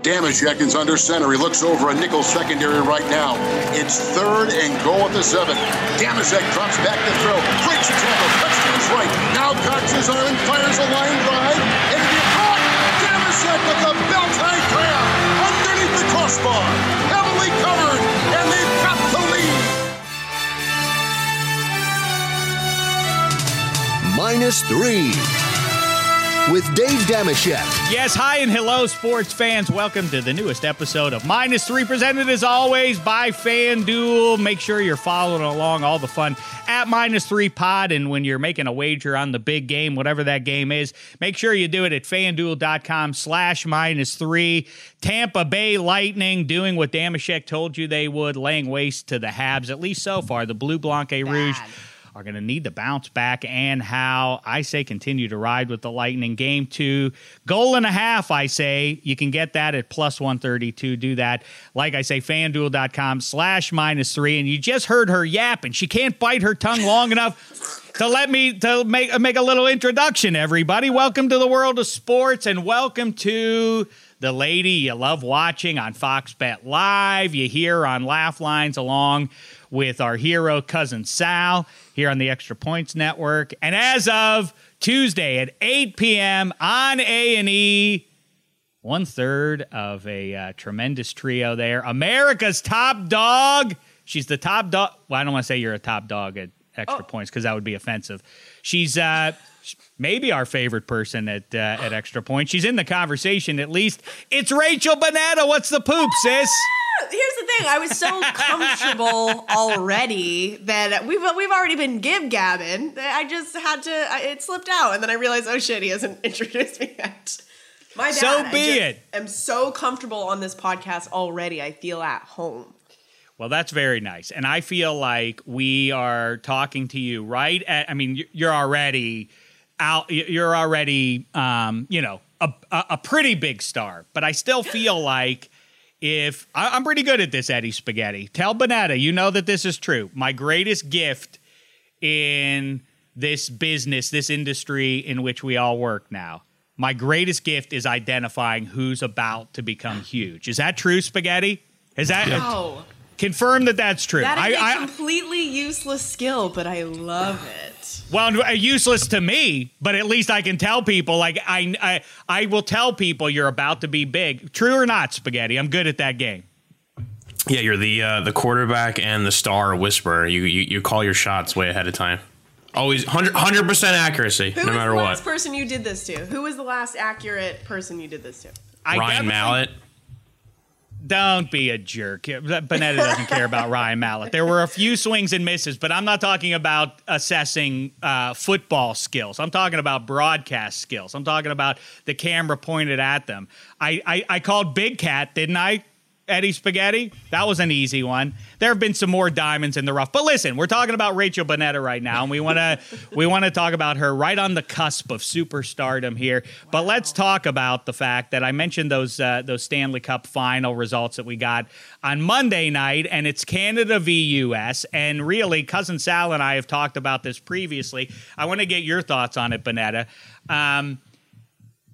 Damashek is under center. He looks over a nickel secondary right now. It's third and goal at the seven. Damashek drops back to throw. Breaks a tackle. Cuts to his right. Now cocks his arm and fires a line drive. And he caught. Damashek with the belt high grab underneath the crossbar. Heavily covered. And they've got the lead. Minus three with Dave Damashek. Yes, hi and hello, sports fans. Welcome to the newest episode of Minus Three, presented as always by FanDuel. Make sure you're following along all the fun at Minus Three Pod. And when you're making a wager on the big game, whatever that game is, make sure you do it at fanduel.com slash minus three. Tampa Bay Lightning doing what Damashek told you they would, laying waste to the Habs, at least so far. The Bleu Blanc Rouge. Bad are going to need to bounce back and how I say continue to ride with the Lightning. Game two, goal and a half, I say. You can get that at plus 132. Do that. Like I say, fanduel.com slash minus three. And you just heard her yapping. She can't bite her tongue long enough to let me to make uh, make a little introduction everybody welcome to the world of sports and welcome to the lady you love watching on Fox Bet Live you hear on laugh lines along with our hero cousin Sal here on the Extra Points Network. And as of Tuesday at 8 p.m. on A and E, one third of a uh, tremendous trio there. America's top dog. She's the top dog. Well, I don't want to say you're a top dog at extra oh. points because that would be offensive. She's uh, maybe our favorite person at uh, at extra points. She's in the conversation at least. It's Rachel Bonnetta. What's the poop, sis? Here's the thing. I was so comfortable already that we've we've already been give gabbing. I just had to. I, it slipped out, and then I realized, oh shit, he hasn't introduced me yet. My bad. So be it. I'm so comfortable on this podcast already. I feel at home. Well, that's very nice, and I feel like we are talking to you right. At, I mean, you're already out. You're already, um, you know, a, a pretty big star, but I still feel like if I, am pretty good at this, Eddie Spaghetti. Tell Bonnetta, you know that this is true. My greatest gift in this business, this industry in which we all work now, my greatest gift is identifying who's about to become huge. Is that true, Spaghetti? Is that no? Oh. Confirm that that's true. That is I, a completely useless skill, but I love it. Well, uh, useless to me, but at least I can tell people. Like I, I, I will tell people you're about to be big. True or not, spaghetti? I'm good at that game. Yeah, you're the uh, the quarterback and the star whisperer. You, you you call your shots way ahead of time. Always 100 percent accuracy, Who no matter what. Who was the last person you did this to? Who was the last accurate person you did this to? Ryan Mallett. Don't be a jerk. Bonnetta doesn't care about Ryan Mallett. There were a few swings and misses, but I'm not talking about assessing uh, football skills. I'm talking about broadcast skills. I'm talking about the camera pointed at them. I, I, I called Big Cat, didn't I? Eddie Spaghetti. That was an easy one. There have been some more diamonds in the rough. But listen, we're talking about Rachel Bonnetta right now, and we want to we want to talk about her right on the cusp of superstardom here. Wow. But let's talk about the fact that I mentioned those uh, those Stanley Cup final results that we got on Monday night, and it's Canada v US. And really, cousin Sal and I have talked about this previously. I want to get your thoughts on it, Bonnetta. Um,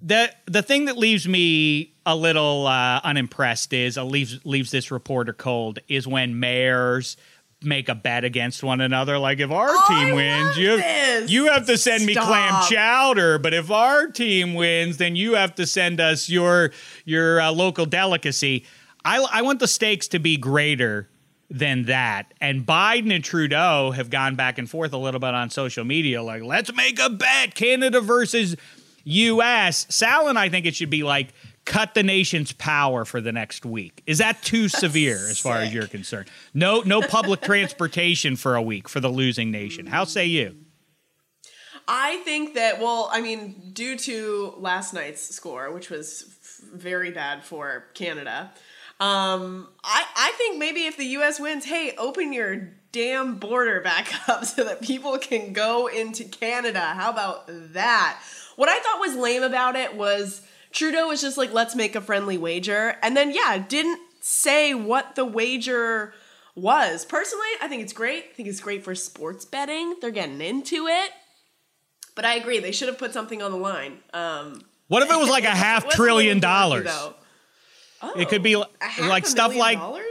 the the thing that leaves me a little uh, unimpressed is uh, leaves leaves this reporter cold is when mayors make a bet against one another. Like if our oh, team wins, you this. you have to send Stop. me clam chowder. But if our team wins, then you have to send us your your uh, local delicacy. I I want the stakes to be greater than that. And Biden and Trudeau have gone back and forth a little bit on social media, like let's make a bet, Canada versus U.S. Sal and I think it should be like cut the nation's power for the next week. Is that too That's severe as far as you're concerned? No, no public transportation for a week for the losing nation. How say you? I think that well, I mean, due to last night's score, which was very bad for Canada, um, I I think maybe if the U.S. wins, hey, open your damn border back up so that people can go into Canada. How about that? What I thought was lame about it was Trudeau was just like, let's make a friendly wager. And then, yeah, didn't say what the wager was. Personally, I think it's great. I think it's great for sports betting. They're getting into it. But I agree, they should have put something on the line. Um, what if it was like a half trillion dollars? it could be half like stuff like dollars?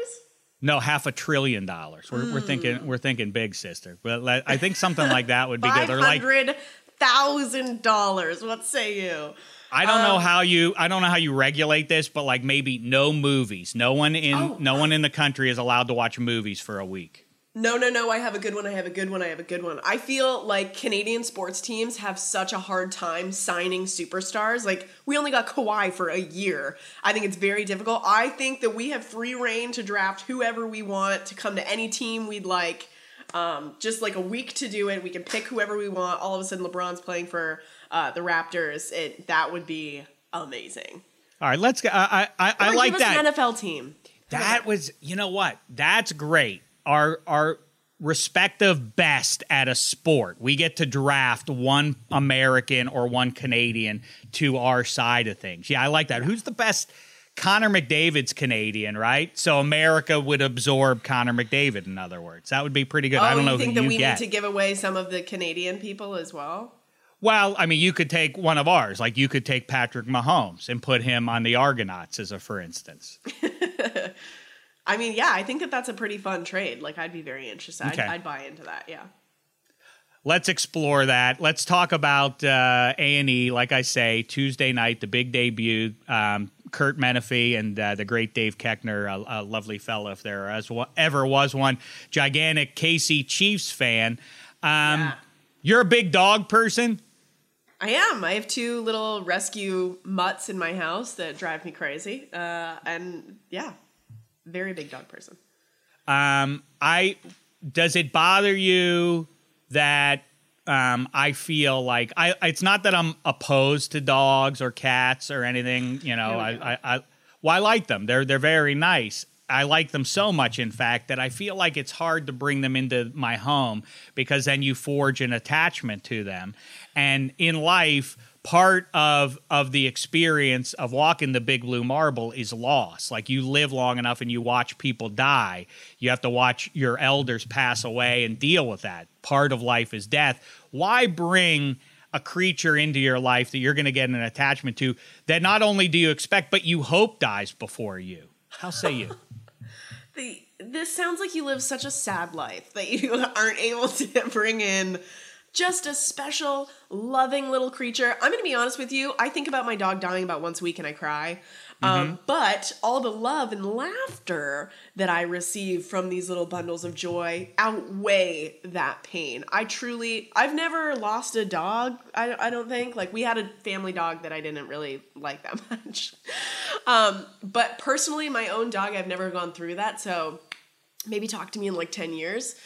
No half a trillion dollars. We're, we're Hmm. thinking we're thinking big sister, but let- I think something like that would be good. Or like hundred thousand dollars. What say you? I don't Um, know how you I don't know how you regulate this, but like maybe no movies. No one in Oh. no one in the country is allowed to watch movies for a week. No, no, no. I have a good one. I have a good one. I have a good one. I feel like Canadian sports teams have such a hard time signing superstars. Like, we only got Kawhi for a year. I think it's very difficult. I think that we have free reign to draft whoever we want to come to any team we'd like. Um, just like a week to do it. We can pick whoever we want. All of a sudden, LeBron's playing for uh, the Raptors. It that would be amazing. All right, let's go. I I, I Or like that. An NFL team. That was, you know what? That's great. Our our respective best at a sport. We get to draft one American or one Canadian to our side of things. Yeah, I like that. Who's the best? Connor McDavid's Canadian, right? So America would absorb Connor McDavid. In other words, that would be pretty good. Oh, I don't know think that you we get. need to give away some of the Canadian people as well? Well, I mean, you could take one of ours. Like you could take Patrick Mahomes and put him on the Argonauts, as a for instance. I mean, yeah, I think that that's a pretty fun trade. Like, I'd be very interested. Okay. I'd, I'd buy into that. Yeah. let's explore that. Let's talk about uh, A and E. Like I say, Tuesday night, the big debut. Um, Kurt Menefee and uh, the great Dave Keckner, a, a lovely fellow if there as wa- ever was one. Gigantic KC Chiefs fan. Um, Yeah. You're a big dog person. I am. I have two little rescue mutts in my house that drive me crazy. Uh, and yeah, very big dog person. Um, I does it bother you that um, I feel like I? It's not that I'm opposed to dogs or cats or anything. You know, I, I, I well, I like them. They're they're very nice. I like them so much, in fact, that I feel like it's hard to bring them into my home because then you forge an attachment to them. And in life, part of of the experience of walking the big blue marble is loss. Like you live long enough and you watch people die. You have to watch your elders pass away and deal with that. Part of life is death. Why bring a creature into your life that you're going to get an attachment to that not only do you expect but you hope dies before you? How say you? The, this sounds like you live such a sad life that you aren't able to bring in just a special, loving little creature. I'm going to be honest with you. I think about my dog dying about once a week and I cry. Um, but all the love and laughter that I receive from these little bundles of joy outweigh that pain. I truly, I've never lost a dog. I, I don't think like we had a family dog that I didn't really like that much. Um, but personally, my own dog, I've never gone through that. So maybe talk to me in like 10 years.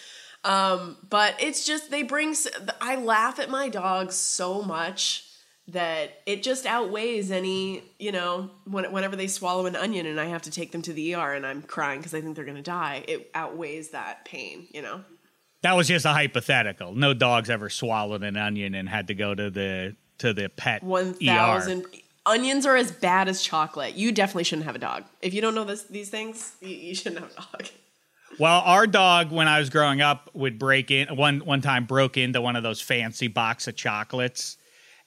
Um, but it's just, they bring, I laugh at my dogs so much that it just outweighs any, you know, when, whenever they swallow an onion and I have to take them to the ER and I'm crying because I think they're going to die, it outweighs that pain, you know? That was just a hypothetical. No dog's ever swallowed an onion and had to go to the to the pet 1,000. ER. Onions are as bad as chocolate. You definitely shouldn't have a dog. If you don't know this, these things, you, you shouldn't have a dog. Well, our dog, when I was growing up, would break in. One one time, broke into one of those fancy box of chocolates,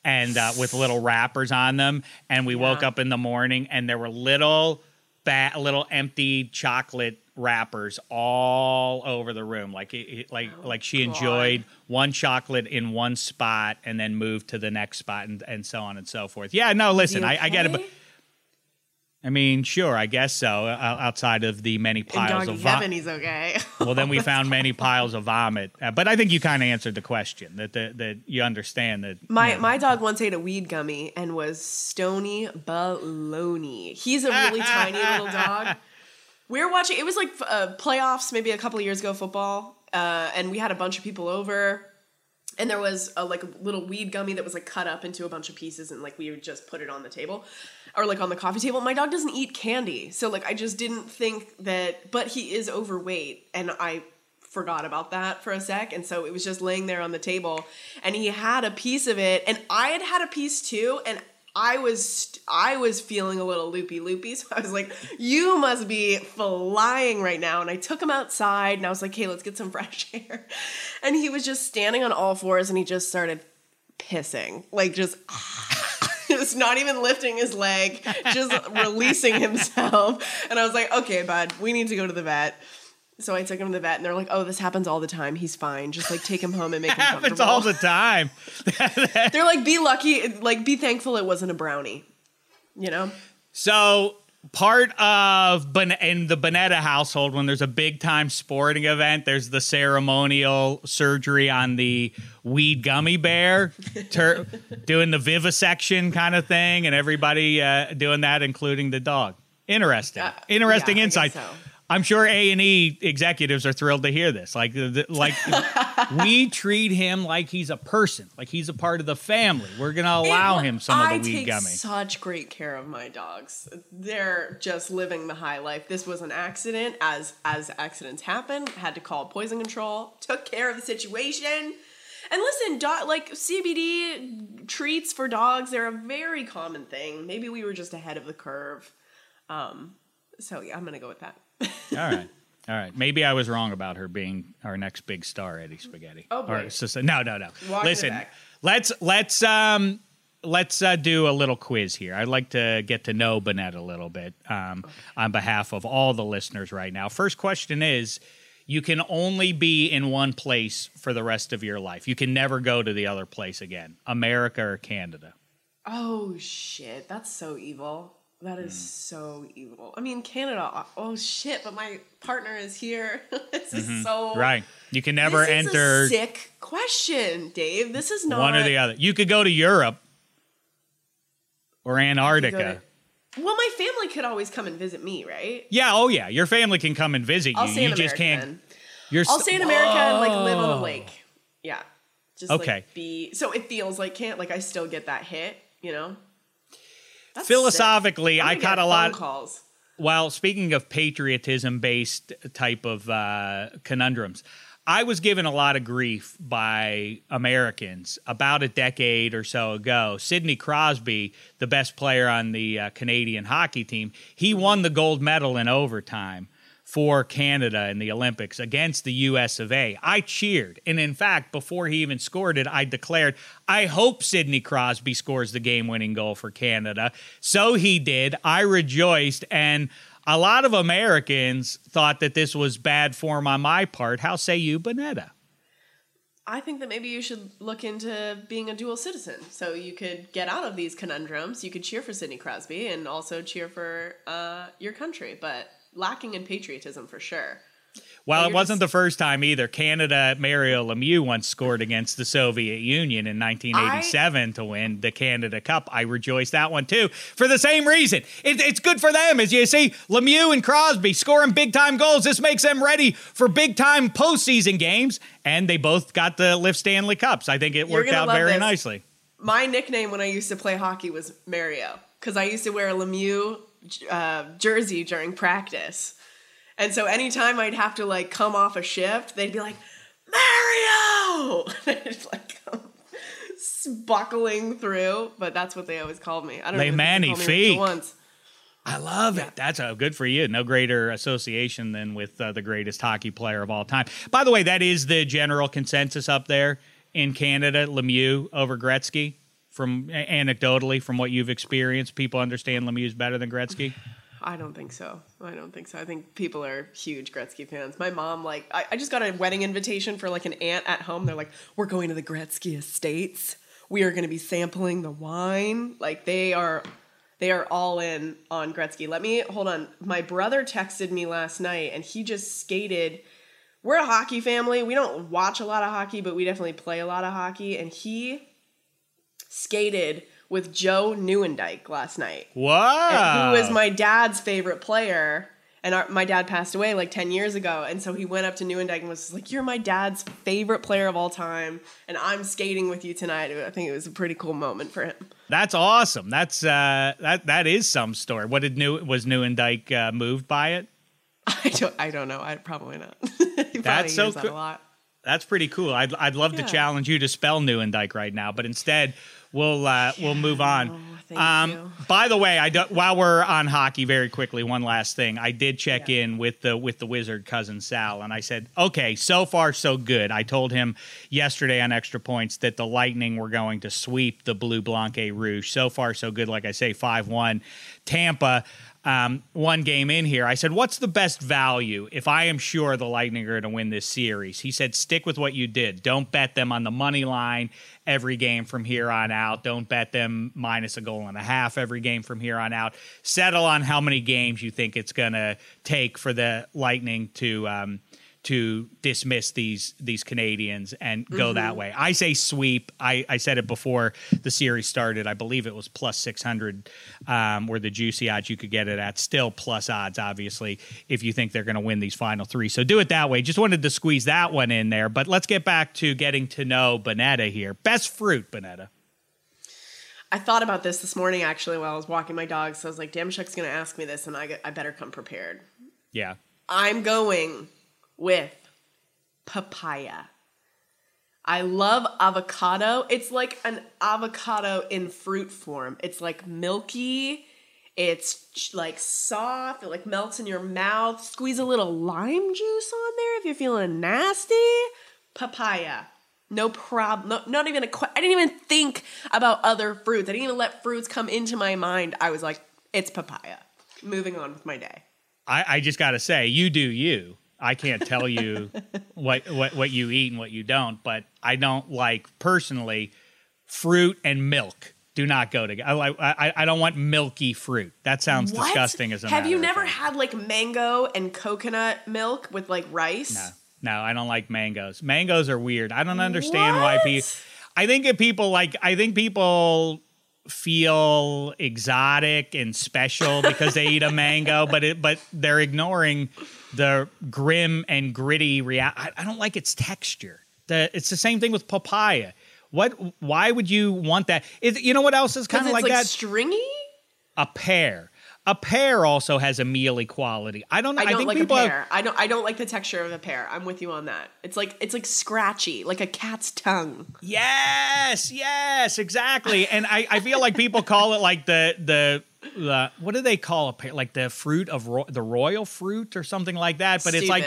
and uh, with little wrappers on them. And we woke up in the morning, and there were little, ba- little empty chocolate wrappers all over the room. Like it, like like she Oh, God. enjoyed one chocolate in one spot, and then moved to the next spot, and, and so on and so forth. Yeah, no, listen, I, I get it. But, I mean, sure, I guess so. Outside of the many piles of vo- heaven, he's okay. well, then we found many piles of vomit. Uh, but I think you kind of answered the question that that, that you understand that My you know, my dog once ate a weed gummy and was stony baloney. He's a really tiny little dog. We were watching. It was like uh, playoffs, maybe a couple of years ago, football, uh, and we had a bunch of people over. And there was a like a little weed gummy that was like cut up into a bunch of pieces, and like we would just put it on the table, or like on the coffee table. My dog doesn't eat candy, so like I just didn't think that. But he is overweight, and I forgot about that for a sec and so it was just laying there on the table and he had a piece of it and i had had a piece too and i was i was feeling a little loopy loopy so i was like you must be flying right now and i took him outside and i was like hey let's get some fresh air and he was just standing on all fours and he just started pissing like just was not even lifting his leg, just releasing himself. And I was like, okay, bud, we need to go to the vet. So I took him to the vet, and they're like, "Oh, this happens all the time. He's fine. Just like take him home and make him happens comfortable." all the time. they're like, "Be lucky. Like, be thankful it wasn't a brownie." You know. So part of in the Bonnetta household, when there's a big time sporting event, there's the ceremonial surgery on the weed gummy bear, ter- doing the vivisection kind of thing, and everybody uh, doing that, including the dog. Interesting, Uh, interesting yeah, insight. so. I'm sure A and E executives are thrilled to hear this. Like, the, the- like we treat him like he's a person, like he's a part of the family. We're gonna allow It- him some of the weed gummy. I take gummy. Such great care of my dogs. They're just living the high life. This was an accident, as as accidents happen. Had to call poison control. Took care of the situation. And listen, dog like CBD treats for dogs. They're a very common thing. Maybe we were just ahead of the curve. Um, so yeah, I'm gonna go with that. All right. All right. Maybe I was wrong about her being our next big star, Eddie Spaghetti. Oh, boy. Or sis- no, no, no. Listen, let's let's um let's uh, do a little quiz here. I'd like to get to know Bonnetta a little bit um, on behalf of all the listeners right now. First question is. You can only be in one place for the rest of your life. You can never go to the other place again. America or Canada. Oh shit, that's so evil. That is Hmm. so evil. I mean, Canada. Oh shit, but my partner is here. this is so Mm-hmm. Right. You can never This is enter a sick question, Dave. This is not one or the other. You could go to Europe or Antarctica. to- Well, my family could always come and visit me, right? Yeah, oh yeah. Your family can come and visit you. I'll stay you in just America. can't. then. You're I'll stay in America and like live on Whoa. the lake. Yeah. Just Okay. like be so it feels like can't like I still get that hit, you know? That's Philosophically. I'm caught a lot. calls. Well, speaking of patriotism based type of uh, conundrums, I was given a lot of grief by Americans about a decade or so ago. Sidney Crosby, the best player on the uh, Canadian hockey team, he won the gold medal in overtime for Canada in the Olympics against the US of A. I cheered. And in fact, before he even scored it, I declared, I hope Sidney Crosby scores the game winning goal for Canada. So he did. I rejoiced. And a lot of Americans thought that this was bad form on my part. How say you, Bonnetta? I think that maybe you should look into being a dual citizen, so you could get out of these conundrums. You could cheer for Sidney Crosby and also cheer for uh, your country, but lacking in patriotism for sure. Well, it wasn't just- the first time either. Canada, Mario Lemieux once scored against the Soviet Union in 1987 to win the Canada Cup. I rejoiced that one too for the same reason. It, it's good for them, as you see Lemieux and Crosby scoring big time goals. This makes them ready for big time postseason games, and they both got the Lift Stanley Cups. I think it You're worked out very this. nicely. My nickname when I used to play hockey was Mario because I used to wear a Lemieux uh, jersey during practice. And so anytime I'd have to like come off a shift, they'd be like, Mario! I'd like come buckling through, but that's what they always called me. I don't Les even think they called me magnifiques. once. I love it. That's a good for you. No greater association than with uh, the greatest hockey player of all time. By the way, that is the general consensus up there in Canada. Lemieux over Gretzky. From anecdotally, from what you've experienced, people understand lemieux better than Gretzky. I don't think so. I don't think so. I think people are huge Gretzky fans. My mom, like, I, I just got a wedding invitation for like an aunt at home. They're like, we're going to the Gretzky Estates. We are going to be sampling the wine. Like, they are, they are all in on Gretzky. Let me hold on. My brother texted me last night, and he just skated. We're a hockey family. We don't watch a lot of hockey, but we definitely play a lot of hockey. And he skated with Joe Nieuwendyk last night Wow. who was my dad's favorite player. And our, my dad passed away like 10 years ago. And so he went up to Nieuwendyk and was like, You're my dad's favorite player of all time. And I'm skating with you tonight. I think it was a pretty cool moment for him. That's awesome. That's uh, that that is some story. What did New was Nieuwendyk uh, moved by it? I don't, I don't know. I Probably not. probably That's so that cool. a lot. That's pretty cool. I'd, I'd love to challenge you to spell Nieuwendyk right now, but instead, we'll uh, we'll move on. Oh, um. By the way, I do, while we're on hockey, very quickly, one last thing. I did check Yeah. in with the with the Wizard cousin Sal, and I said, "Okay, so far so good." I told him yesterday on Extra Points that the Lightning were going to sweep the Bleu Blanc Rouge. So far so good. Like I say, five one, Tampa. Um, one game in here, I said, "What's the best value if I am sure the Lightning are going to win this series?" He said, "Stick with what you did. Don't bet them on the money line every game from here on out. Don't bet them minus a goal and a half every game from here on out. Settle on how many games you think it's going to take for the Lightning to um, to dismiss these these Canadians and go that way. I say sweep. I, I said it before the series started. I believe it was plus six hundred, um, where the juicy odds you could get it at. Still plus odds, obviously, if you think they're going to win these final three. So do it that way. Just wanted to squeeze that one in there. But let's get back to getting to know Bonnetta here. Best fruit, Bonnetta. I thought about this this morning actually while I was walking my dog. So I was like, Damashek's going to ask me this, and I, I better come prepared. Yeah. I'm going with papaya. I love avocado. It's like an avocado in fruit form. It's like milky. It's like soft. It like melts in your mouth. Squeeze a little lime juice on there if you're feeling nasty. Papaya. No problem. No, not even a. que- I didn't even think about other fruits. I didn't even let fruits come into my mind. I was like, it's papaya. Moving on with my day. I, I just got to say, you do you. I can't tell you what, what what you eat and what you don't, but I don't like personally fruit and milk do not go together. I like I, I don't want milky fruit. That sounds What? disgusting as a Have you never had like mango and coconut milk with like rice? No, no, I don't like mangoes. Mangoes are weird. I don't understand why people. I think if people like, I think people feel exotic and special because they eat a mango, but it, but they're ignoring the grim and gritty reality. I, I don't like its texture. The, it's the same thing with papaya. What? Why would you want that? Is you know what else is kind of like, like, that? stringy. a pear. A pear also has a mealy quality. I don't. I don't think like a people have- pear. I don't. I don't like the texture of a pear. I'm with you on that. It's like it's like scratchy, like a cat's tongue. Yes, yes, exactly. And I, I feel like people call it like the the the what do they call a pear? Like the fruit of ro- the royal fruit or something like that. But it's like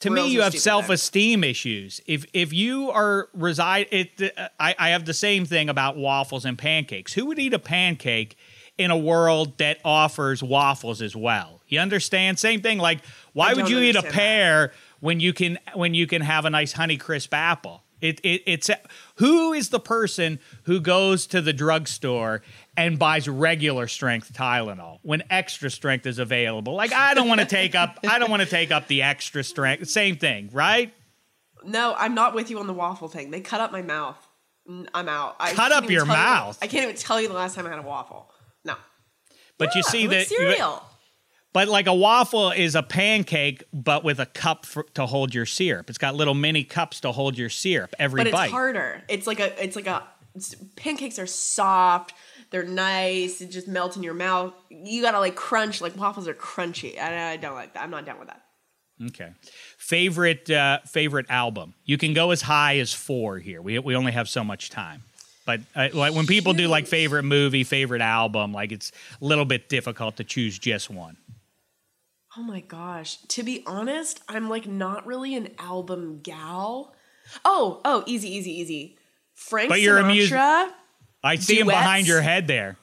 to Royals me, you have self esteem issues. If if you are reside, it uh, I, I have the same thing about waffles and pancakes. Who would eat a pancake? In a world that offers waffles as well, you understand. Same thing. Like, why would you eat a understand that. pear when you can when you can have a nice honey crisp apple? It, it it's who is the person who goes to the drugstore and buys regular strength Tylenol when extra strength is available? Like I don't want to take up I don't want to take up the extra strength. Same thing, right? No, I'm not with you on the waffle thing. They cut up my mouth. I'm out. I Cut up your tell you- mouth? I can't even tell you the last time I had a waffle. But you see that cereal. But like a waffle is a pancake, but with a cup for, to hold your syrup. It's got little mini cups to hold your syrup every but it's bite. harder. It's like a. It's like a. it's- pancakes are soft. They're nice. It just melts in your mouth. You gotta like crunch. Like waffles are crunchy. I, I don't like that. I'm not down with that. Okay. Favorite uh, favorite album. You can go as high as four here. We we only have so much time. But uh, like when people do like favorite movie, favorite album, like it's a little bit difficult to choose just one. Oh my gosh. To be honest, I'm like not really an album gal. Oh, oh, easy, easy, easy. Frank But you're a Sinatra, mus- I see him behind your head there.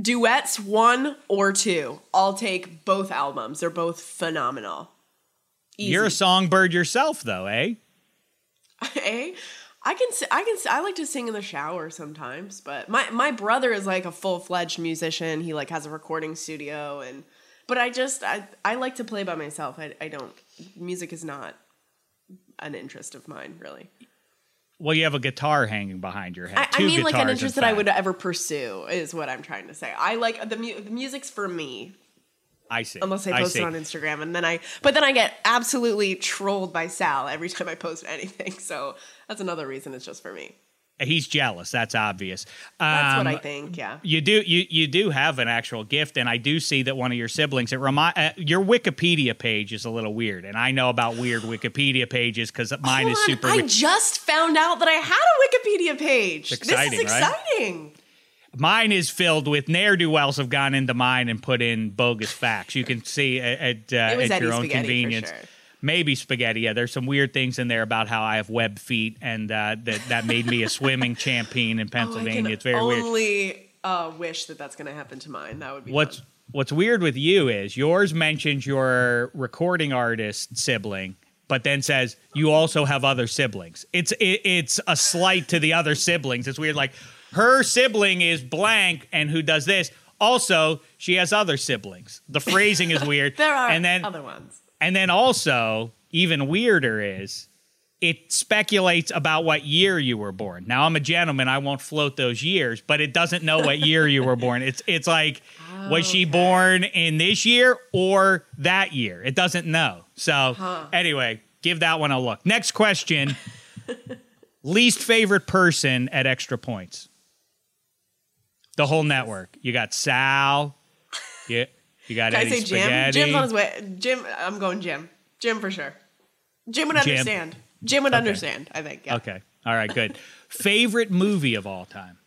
duets one or two. I'll take both albums. They're both phenomenal. Easy. You're a songbird yourself, though, eh? eh? I can I can I like to sing in the shower sometimes, but my my brother is like a full-fledged musician. He like has a recording studio and but I just I I like to play by myself. I I don't music is not an interest of mine, really. Well, you have a guitar hanging behind your head. I, I mean like an interest that I would ever pursue is what I'm trying to say. I like the mu- the music's for me I see. unless I post see. it on Instagram and then I but then I get absolutely trolled by Sal every time I post anything. So that's another reason it's just for me. He's jealous. That's obvious. That's Um, what I think. Yeah. You do you you do have an actual gift, and I do see that one of your siblings. It remind uh, your Wikipedia page is a little weird, and I know about weird Wikipedia pages because mine Hold is on, super. I weird. just found out that I had a Wikipedia page. Exciting, this is right? exciting. Mine is filled with ne'er do wells have gone into mine and put in bogus facts. You can see at, at, uh, at your own convenience. sure. Maybe spaghetti. Yeah, there's some weird things in there about how I have web feet, and uh, that that made me a swimming champion in Oh, Pennsylvania. can it's very weird. only uh, wish that that's going to happen to mine. That would be What's fun. What's weird with you is yours mentions your recording artist sibling, but then says you also have other siblings. It's it, it's a slight to the other siblings. It's weird. Like her sibling is blank, and who does this? Also, she has other siblings. The phrasing is weird. There are and then other ones. And then also, even weirder is it speculates about what year you were born. Now I'm a gentleman, I won't float those years, but it doesn't know what year you were born. It's it's like was she born in this year or that year? It doesn't know. So anyway, give that one a look. Next question. Least favorite person at extra points. The whole network. You got Sal. Yeah. You got Can I say Jim? Spaghetti. Jim's on his way. Jim, I'm going Jim. Jim for sure. Jim would Jim. understand. Jim would understand. I think. Yeah. Okay. All right, good. Favorite movie of all time?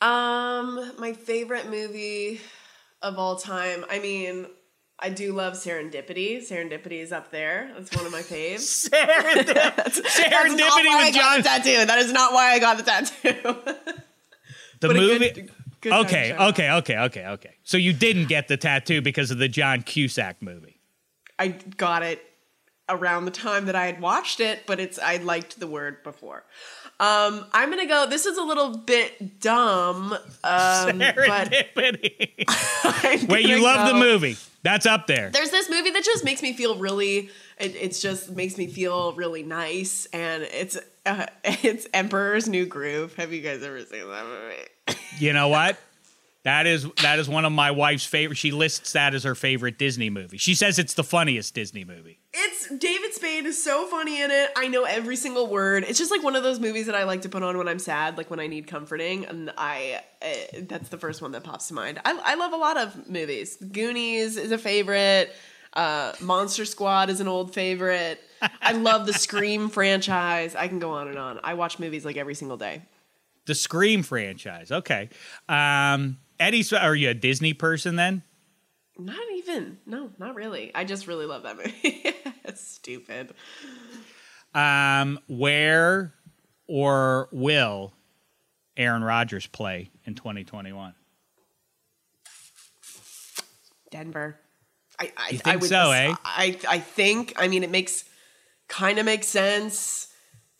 Um, my favorite movie of all time. I mean, I do love Serendipity. Serendipity is up there. That's one of my faves. Serendipity, That's why I with got John. tattoo. That is not why I got the tattoo. The But a good- movie. Good okay, to show okay, okay, okay, okay. So you didn't get the tattoo because of the John Cusack movie. I got it around the time that I had watched it, but it's I liked the word before. Um, I'm gonna go. This is a little bit dumb, um, but Serendipity. I'm Wait, you gonna love the movie? That's up there. There's this movie that just makes me feel really. It, it's just makes me feel really nice, and it's uh, it's Emperor's New Groove. Have you guys ever seen that movie? You know what? That is that is one of my wife's favorite. She lists that as her favorite Disney movie. She says it's the funniest Disney movie. It's David Spade is so funny in it. I know every single word. It's just like one of those movies that I like to put on when I'm sad, like when I need comforting, and I uh, that's the first one that pops to mind. I, I love a lot of movies. Goonies is a favorite. Uh, Monster Squad is an old favorite. I love the Scream franchise. I can go on and on. I watch movies like every single day. The Scream franchise. Okay. Um, Eddie, are you a Disney person then? Not even. No, not really. I just really love that movie. stupid. Um, where or will Aaron Rodgers play in 2021? Denver. I I, You think I would, so, eh? I I think. I mean, it makes kind of makes sense.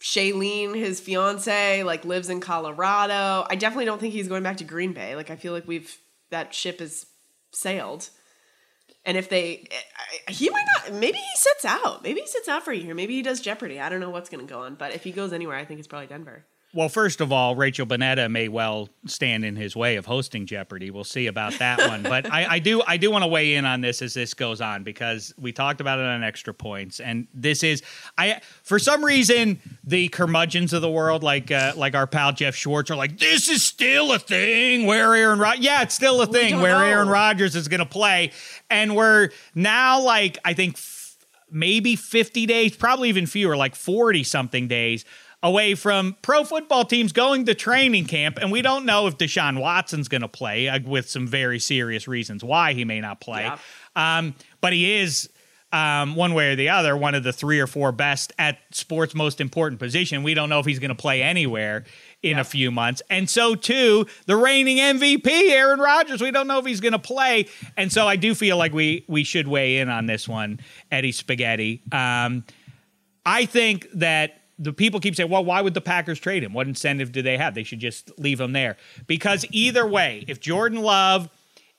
Shailene, his fiance, like lives in Colorado. I definitely don't think he's going back to Green Bay. Like I feel like we've that ship has sailed. And if they, eh, he might not. Maybe he sits out. Maybe he sits out for a year. Maybe he does Jeopardy. I don't know what's going to go on. But if he goes anywhere, I think it's probably Denver. Well, first of all, Rachel Bonnetta may well stand in his way of hosting Jeopardy. We'll see about that one. But I, I do I do want to weigh in on this as this goes on because we talked about it on extra points, and this is I for some reason the curmudgeons of the world, like uh, like our pal Jeff Schwartz, are like this is still a thing where Aaron Rod- yeah, it's still a thing where know. Aaron Rodgers is going to play, and we're now like I think f- maybe 50 days, probably even fewer, like 40 something days away from pro football teams going to training camp. And we don't know if Deshaun Watson's going to play uh, with some very serious reasons why he may not play. Yeah. Um, but he is. Um, one way or the other, one of the three or four best at sports' most important position. We don't know if he's going to play anywhere in a few months. And so, too, the reigning MVP, Aaron Rodgers, we don't know if he's going to play. And so, I do feel like we we should weigh in on this one, Eddie Spaghetti. Um, I think that the people keep saying, well, why would the Packers trade him? What incentive do they have? They should just leave him there. Because either way, if Jordan Love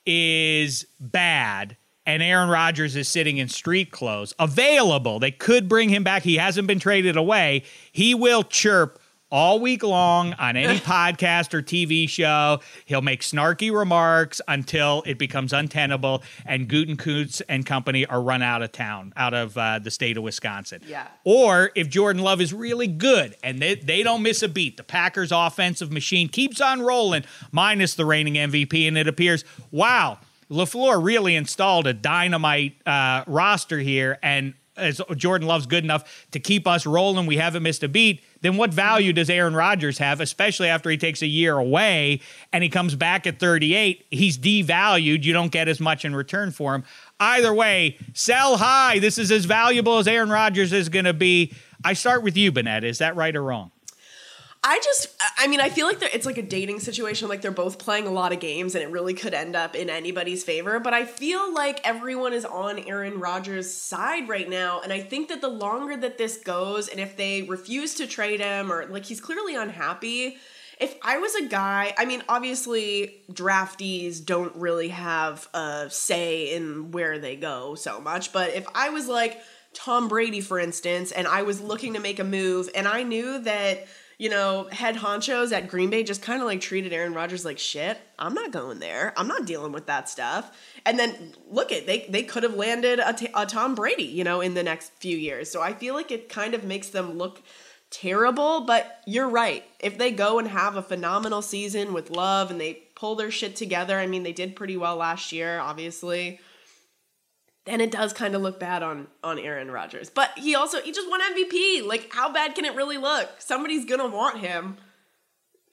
is bad and Aaron Rodgers is sitting in street clothes available, they could bring him back. He hasn't been traded away. He will chirp all week long on any podcast or TV show. He'll make snarky remarks until it becomes untenable, and Gutekunst and company are run out of town, out of uh, the state of Wisconsin. Yeah. Or if Jordan Love is really good and they, they don't miss a beat, the Packers' offensive machine keeps on rolling, minus the reigning MVP, and it appears, wow, LaFleur really installed a dynamite uh, roster here, and as Jordan Love's good enough to keep us rolling, we haven't missed a beat, then what value does Aaron Rodgers have, especially after he takes a year away and he comes back at 38? He's devalued. You don't get as much in return for him. Either way, sell high. This is as valuable as Aaron Rodgers is going to be. I start with you, Bennett. Is that right or wrong? I just, I mean, I feel like it's like a dating situation. Like they're both playing a lot of games, and it really could end up in anybody's favor. But I feel like everyone is on Aaron Rodgers' side right now, and I think that the longer that this goes, and if they refuse to trade him, or like he's clearly unhappy. If I was a guy, I mean, obviously draftees don't really have a say in where they go so much, but if I was like Tom Brady, for instance, and I was looking to make a move, and I knew that you know, head honchos at Green Bay just kind of like treated Aaron Rodgers like shit. I'm not going there. I'm not dealing with that stuff. And then look at they they could have landed a, Tom Brady, you know, in the next few years. So I feel like it kind of makes them look terrible, but you're right. If they go and have a phenomenal season with love and they pull their shit together, I mean, they did pretty well last year, obviously then it does kind of look bad on on Aaron Rodgers. But he also he just won MVP. Like how bad can it really look? Somebody's gonna want him.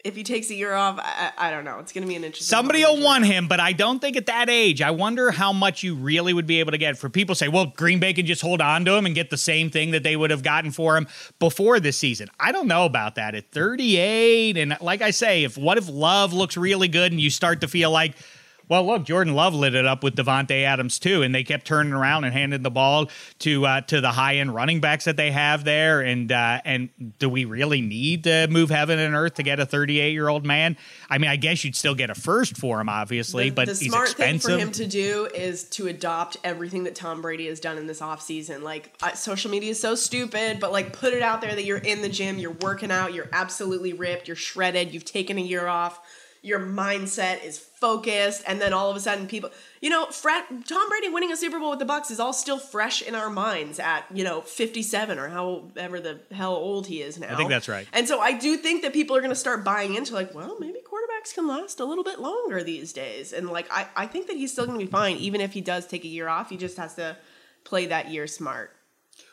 If he takes a year off, I, I don't know. It's going to be an interesting. Somebody will want him, but I don't think at that age. I wonder how much you really would be able to get. For people say, well, Green Bay can just hold on to him and get the same thing that they would have gotten for him before this season. I don't know about that at 38. And like I say, if what if Love looks really good and you start to feel like well, look, Jordan Love lit it up with Davante Adams too, and they kept turning around and handing the ball to uh, to the high end running backs that they have there. And uh, and do we really need to move heaven and earth to get a 38 year old man? I mean, I guess you'd still get a first for him, obviously, the, but the he's smart expensive. thing for him to do is to adopt everything that Tom Brady has done in this offseason. Like uh, social media is so stupid, but like put it out there that you're in the gym, you're working out, you're absolutely ripped, you're shredded, you've taken a year off your mindset is focused, and then all of a sudden people, you know, Fred, Tom Brady winning a Super Bowl with the bucks is all still fresh in our minds at you know 57 or however the hell old he is now. I think that's right. And so I do think that people are going to start buying into like, well, maybe quarterbacks can last a little bit longer these days, and like I I think that he's still going to be fine even if he does take a year off. He just has to play that year smart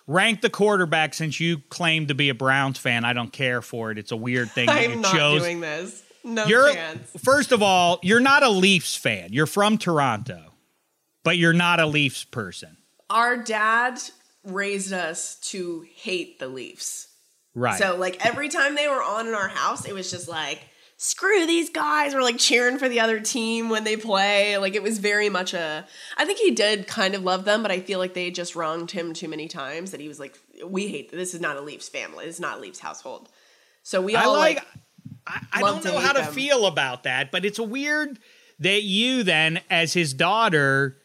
rank the quarterback since you claim to be a Browns fan. I don't care for it. It's a weird thing that I'm you not chose. doing this. No you're, chance. First of all, you're not a Leafs fan. You're from Toronto, but you're not a Leafs person. Our dad raised us to hate the Leafs. Right. So like every time they were on in our house, it was just like screw these guys. We're like cheering for the other team when they play. Like it was very much a. I think he did kind of love them, but I feel like they just wronged him too many times that he was like, we hate this. Is not a Leafs family. This is not a Leafs household. So we all I like, like I, I don't know how to them. feel about that, but it's weird that you then, as his daughter,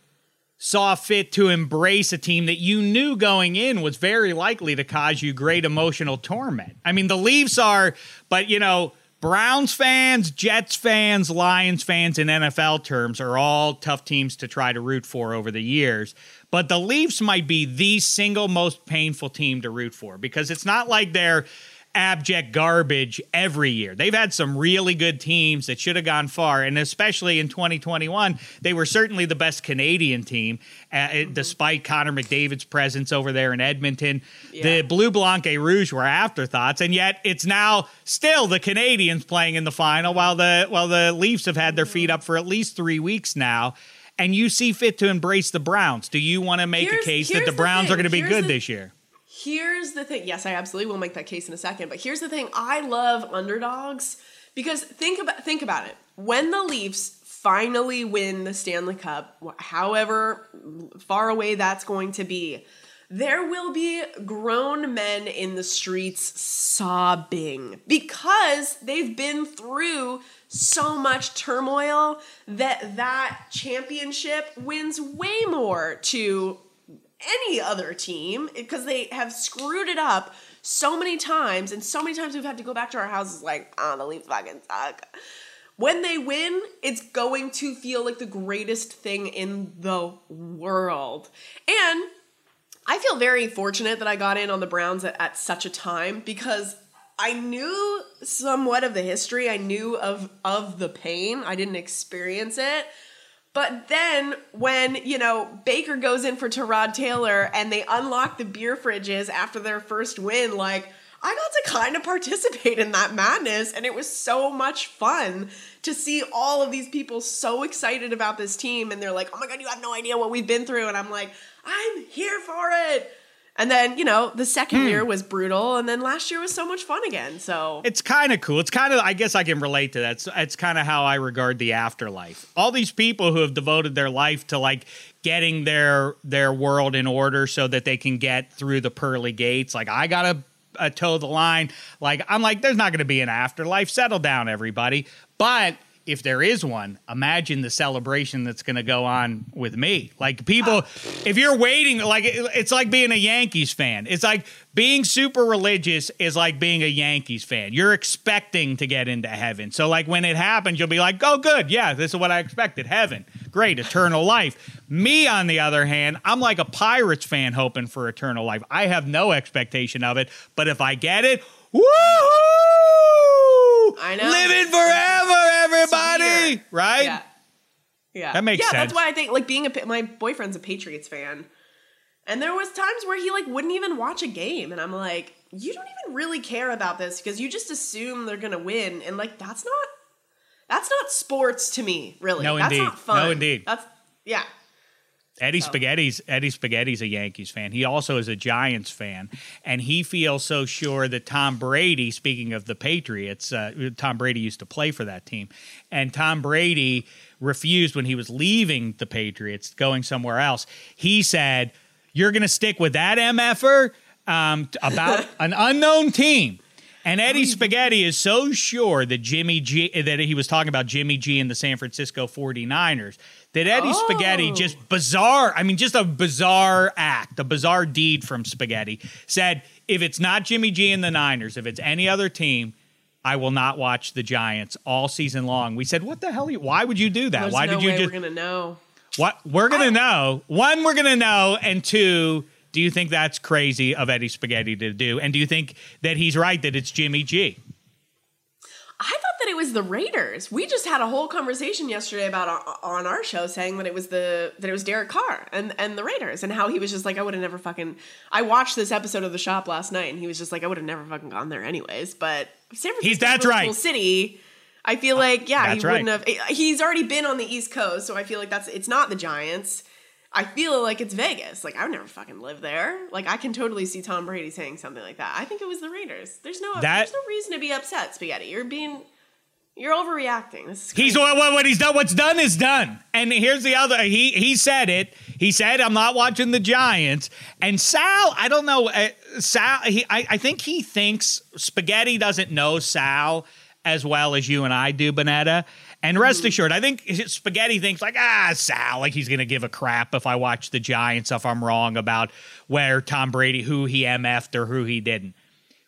saw fit to embrace a team that you knew going in was very likely to cause you great emotional torment. I mean, the Leafs are, but you know, Browns fans, Jets fans, Lions fans in NFL terms are all tough teams to try to root for over the years. But the Leafs might be the single most painful team to root for because it's not like they're abject garbage every year. They've had some really good teams that should have gone far, and especially in 2021, they were certainly the best Canadian team, uh, mm-hmm. despite Connor McDavid's presence over there in Edmonton. Yeah. The Bleu Blanc et Rouge were afterthoughts, and yet it's now still the Canadiens playing in the final, while the while the Leafs have had their feet up for at least three weeks now. And you see fit to embrace the Browns. Do you want to make here's, a case that the Browns the are going to be here's good the, this year? Here's the thing. Yes, I absolutely will make that case in a second. But here's the thing. I love underdogs because think about think about it. When the Leafs finally win the Stanley Cup, however far away that's going to be, there will be grown men in the streets sobbing because they've been through so much turmoil that that championship wins way more to any other team because they have screwed it up so many times, and so many times we've had to go back to our houses like, oh, the Leafs fucking suck. When they win, it's going to feel like the greatest thing in the world. And I feel very fortunate that I got in on the Browns at, at such a time because I knew somewhat of the history. I knew of of the pain. I didn't experience it. But then when, you know, Baker goes in for Tyrod Taylor and they unlock the beer fridges after their first win, like I got to kind of participate in that madness and it was so much fun to see all of these people so excited about this team and they're like, "Oh my god, you have no idea what we've been through." And I'm like, "I'm here for it." And then, you know, the second year was brutal, and then last year was so much fun again. So It's kind of cool. It's kind of, I guess I can relate to that. It's, it's kind of how I regard the afterlife. All these people who have devoted their life to like getting their their world in order so that they can get through the pearly gates. Like I gotta uh, toe the line. Like I'm like, there's not going to be an afterlife. Settle down, everybody. But if there is one, imagine the celebration that's going to go on with me. Like people, if you're waiting, like it's like being a Yankees fan. It's like being super religious is like being a Yankees fan. You're expecting to get into heaven. So like when it happens, you'll be like, "Oh, good, yeah, this is what I expected. Heaven, great, eternal life." Me, on the other hand, I'm like a Pirates fan hoping for eternal life. I have no expectation of it, but if I get it, woohoo! I know. living forever, everybody. Right? Yeah. Yeah. That makes yeah, sense. that's why I think like being a my boyfriend's a Patriots fan. And there was times where he like wouldn't even watch a game and I'm like, "You don't even really care about this because you just assume they're going to win." And like that's not that's not sports to me, really. No, that's indeed. not fun. No, indeed. That's yeah. Eddie Spaghetti's Eddie Spaghetti's a Yankees fan. He also is a Giants fan, and he feels so sure that Tom Brady. Speaking of the Patriots, uh, Tom Brady used to play for that team, and Tom Brady refused when he was leaving the Patriots, going somewhere else. He said, "You're going to stick with that mf'er um, about an unknown team." And Eddie Spaghetti is so sure that Jimmy G that he was talking about Jimmy G and the San Francisco 49ers that Eddie Spaghetti Oh. just bizarre, I mean just a bizarre act, a bizarre deed from Spaghetti said if it's not Jimmy G and the Niners, if it's any other team, I will not watch the Giants all season long. We said, "What the hell? are you- Why would you do that? There's why no did you just we're going to know. what we're gonna know one we're gonna know and two do you think that's crazy of eddie spaghetti to do and do you think that he's right that it's jimmy g I thought that it was the Raiders. We just had a whole conversation yesterday about our, on our show saying that it was the that it was Derek Carr and and the Raiders and how he was just like I would have never fucking. I watched this episode of The Shop last night and he was just like I would have never fucking gone there anyways. But San Francisco, He's- that's right. City. I feel uh, like yeah, That's he right. wouldn't have. He's already been on the East Coast, so I feel like that's it's not the Giants. I feel like it's Vegas. Like I would never fucking live there. Like I can totally see Tom Brady saying something like that. I think it was the Raiders. There's no That- there's no reason to be upset, Spaghetti. You're being you're overreacting. This is he's crazy. what, what he's done what's done is done and here's the other he he said it he said i'm not watching the giants and sal i don't know uh, sal he I, I think he thinks spaghetti doesn't know sal as well as you and i do Bonnetta and rest assured, I think Spaghetti thinks like, ah, Sal, like he's gonna give a crap if I watch the Giants if I'm wrong about where Tom Brady, who he MF'd or who he didn't.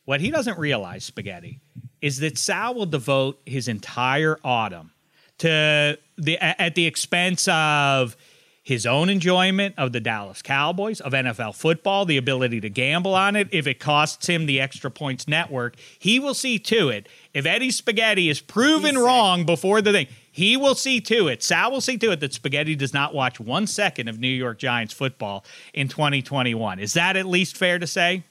What he doesn't realize, Spaghetti, is that Sal will devote his entire autumn to the at the expense of his own enjoyment of the Dallas Cowboys, of NFL football, the ability to gamble on it. If it costs him the extra points network, he will see to it. If Eddie Spaghetti is proven He's wrong before the thing, he will see to it. Sal will see to it that Spaghetti does not watch one second of New York Giants football in 2021. Is that at least fair to say?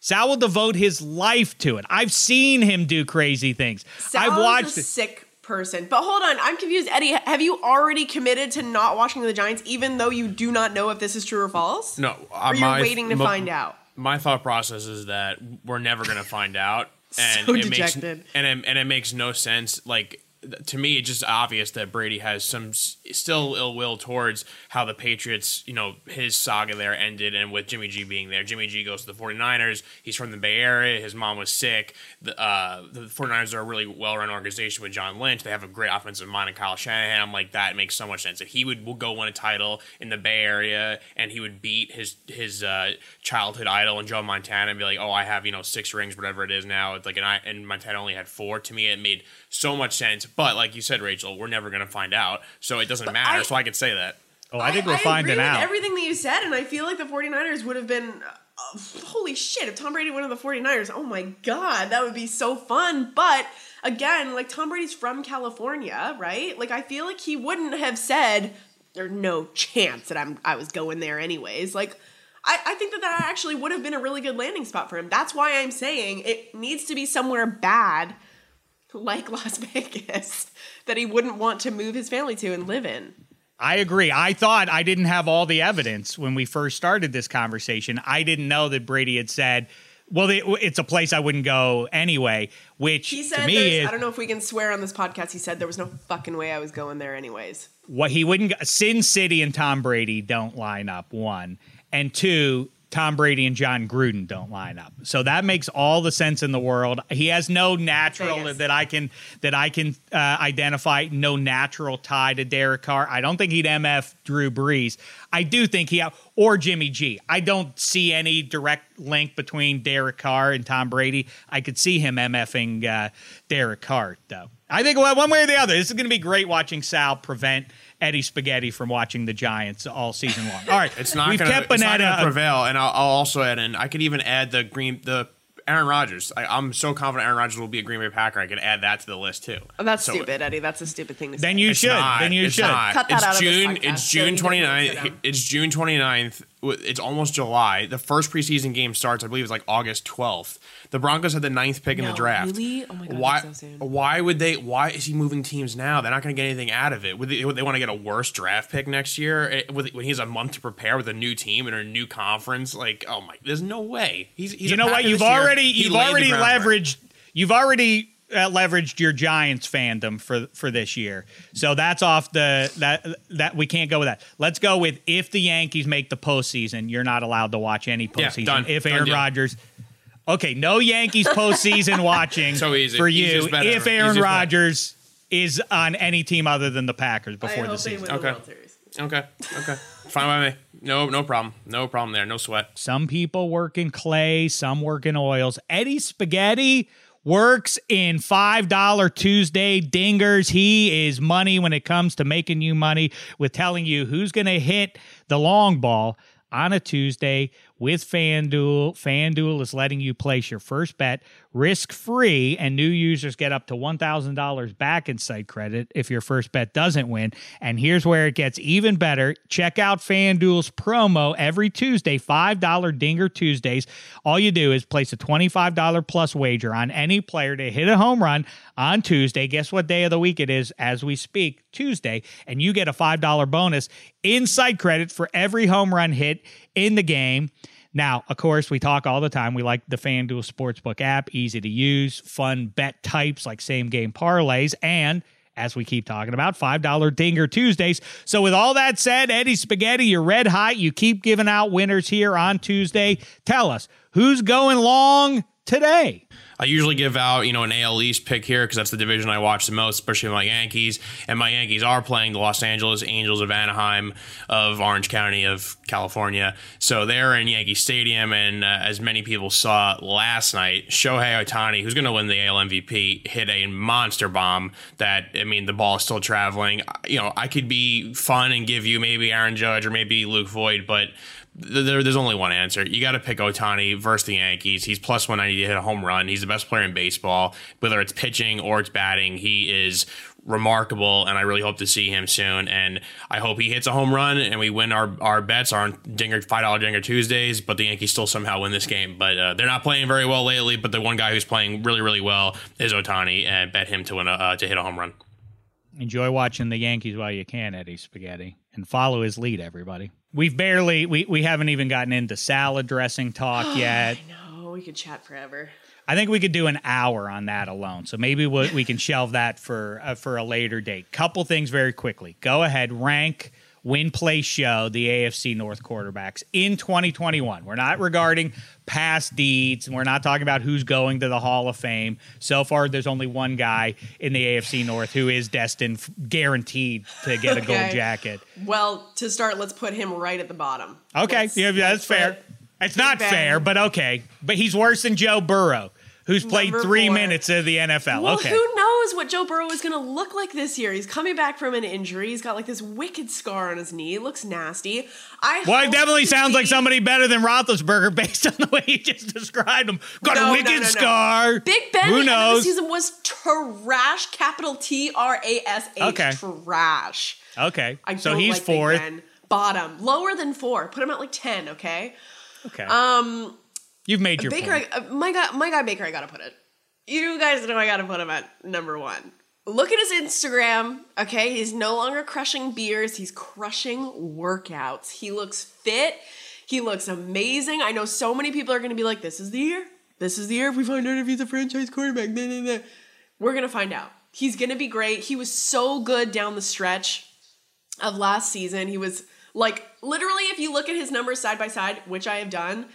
Sal will devote his life to it. I've seen him do crazy things. Sal's I've watched a sick person. But hold on, I'm confused. Eddie, have you already committed to not watching the Giants, even though you do not know if this is true or false? No, uh, Or you're my- waiting to mo- find out. My thought process is that we're never gonna find out, and So it dejected. makes and it, and it makes no sense. Like to me, it's just obvious that Brady has some still ill will towards how the Patriots, you know, his saga there ended, and with Jimmy G being there. Jimmy G goes to the 49ers. He's from the Bay Area. His mom was sick. The, uh, the 49ers are a really well run organization with John Lynch. They have a great offensive mind and Kyle Shanahan. I'm like, that makes so much sense. If he would go win a title in the Bay Area and he would beat his his uh, childhood idol in Joe Montana and be like, oh, I have, you know, six rings, whatever it is now. It's like, and, I, and Montana only had four. To me, it made so much sense. But like you said, Rachel, we're never going to find out. So it doesn't matter. I- so I could say that. Oh, I think we're agree finding with out. everything that you said, and I feel like the 49ers would have been. Uh, holy shit, if Tom Brady went to the 49ers, oh my god, that would be so fun. But again, like Tom Brady's from California, right? Like I feel like he wouldn't have said there's no chance that I'm I was going there anyways. Like I, I think that that actually would have been a really good landing spot for him. That's why I'm saying it needs to be somewhere bad like Las Vegas that he wouldn't want to move his family to and live in. I agree. I thought I didn't have all the evidence when we first started this conversation. I didn't know that Brady had said, "Well, it's a place I wouldn't go anyway." Which He to said, me, is, I don't know if we can swear on this podcast. He said there was no fucking way I was going there anyways. what he wouldn't. Sin City and Tom Brady don't line up. One and two. Tom Brady and Jon Gruden don't line up. So that makes all the sense in the world. He has no natural Vegas. that I can that I can uh, identify. No natural tie to Derek Carr. I don't think he'd MF Drew Brees. I do think he or Jimmy G. I don't see any direct link between Derek Carr and Tom Brady. I could see him MFing uh, Derek Carr though. I think one way or the other. This is going to be great watching Sal prevent Eddie Spaghetti from watching the Giants all season long. All right, It's not We've going kept to Bonnetta- prevail, and I'll, I'll also add in. I could even add the green the Aaron Rodgers. I, I'm so confident Aaron Rodgers will be a Green Bay Packer. I could add that to the list too. Oh, that's So- stupid, Eddie. That's a stupid thing to say. Then you It's should. not. then you it's should. Not. Cut that it's out of this June. podcast. It's June you can 29th. It's June 29th. It's almost July. The first preseason game starts, I believe, it's like August 12th. The Broncos had the ninth pick in the draft. really? Oh my God, Why? so soon. Why would they? Why is he moving teams now? They're not going to get anything out of it. Would they, would they want to get a worse draft pick next year eh, with, when he has a month to prepare with a new team and a new conference? Like, oh my, there's no way. He's, he's you know what? You've this year. already you've already groundwork. leveraged you've already uh, leveraged your Giants fandom for for this year. So that's off the that that we can't go with that. Let's go with if the Yankees make the postseason, you're not allowed to watch any Yeah, postseason. done. If Done Aaron deal. Rodgers. Okay, no Yankees postseason watching So easy. for you Easiest if. Aaron Rodgers is on any team other than the Packers I before the season. win the Okay. Okay. Okay. Fine by me. No, no problem. No problem there. No sweat. Some people work in clay, some work in oils. Eddie Spaghetti works in $5 Tuesday dingers. He is money when it comes to making you money with telling you who's going to hit the long ball on a Tuesday with FanDuel. FanDuel is letting you place your first bet risk free, and new users get up to $1,000 back in site credit if your first bet doesn't win. And here's where it gets even better check out FanDuel's promo every Tuesday, $5 Dinger Tuesdays. All you do is place a $25 plus wager on any player to hit a home run on Tuesday. Guess what day of the week it is as we speak? Tuesday. And you get a $5 bonus in site credit for every home run hit in the game. Now, of course, we talk all the time. We like the FanDuel Sportsbook app, easy to use, fun bet types like same game parlays, and as we keep talking about, $5 Dinger Tuesdays. So, with all that said, Eddie Spaghetti, you're red hot. You keep giving out winners here on Tuesday. Tell us who's going long today? I usually give out, you know, an AL East pick here because that's the division I watch the most, especially my Yankees. And my Yankees are playing the Los Angeles Angels of Anaheim, of Orange County, of California. So they're in Yankee Stadium, and uh, as many people saw last night, Shohei Ohtani, who's going to win the AL MVP, hit a monster bomb. That I mean, the ball is still traveling. You know, I could be fun and give you maybe Aaron Judge or maybe Luke Voit, but there, there's only one answer. You got to pick Ohtani versus the Yankees. He's plus 190 to hit a home run. He's the best player in baseball. Whether it's pitching or it's batting, he is remarkable, and I really hope to see him soon. And I hope he hits a home run and we win our, our bets, our Dinger $5 Dinger Tuesdays, but the Yankees still somehow win this game. But uh, they're not playing very well lately, but the one guy who's playing really, really well is Ohtani, and bet him to, win a, uh, to hit a home run. Enjoy watching the Yankees while you can, Eddie Spaghetti, and follow his lead, everybody. We've barely, we, we haven't even gotten into salad dressing talk yet. No, we could chat forever. I think we could do an hour on that alone. So maybe we, we can shelve that for uh, for a later date. Couple things very quickly. Go ahead, rank win play show the AFC North quarterbacks in 2021. We're not regarding past deeds. We're not talking about who's going to the Hall of Fame. So far, there's only one guy in the AFC North who is destined, guaranteed to get a gold jacket. Well, to start, let's put him right at the bottom. Okay, Let's- yeah, that's fair. It's not Ben. fair, but okay. But he's worse than Joe Burrow, who's played Number three four. minutes of the NFL. Well, okay. who knows what Joe Burrow is going to look like this year? He's coming back from an injury. He's got like this wicked scar on his knee. It looks nasty. I Well, it definitely sounds like somebody better than Roethlisberger based on the way you just described him. Got No, a wicked no, no. scar. Big Ben. Who of the season was trash. Capital T R A S H. Okay. Trash. Okay, I so don't he's like fourth. Bottom, lower than four. Put him at like ten. Okay. Okay. Um, you've made your Baker, point. I, uh, my guy, my guy Baker, I gotta put it. You guys know I gotta put him at number one. Look at his Instagram. Okay, he's no longer crushing beers. He's crushing workouts. He looks fit. He looks amazing. I know so many people are gonna be like, "This is the year. This is the year if we find out if he's a franchise quarterback." Nah, nah, nah. We're gonna find out. He's gonna be great. He was so good down the stretch of last season. He was like literally, if you look at his numbers side by side, which I have done,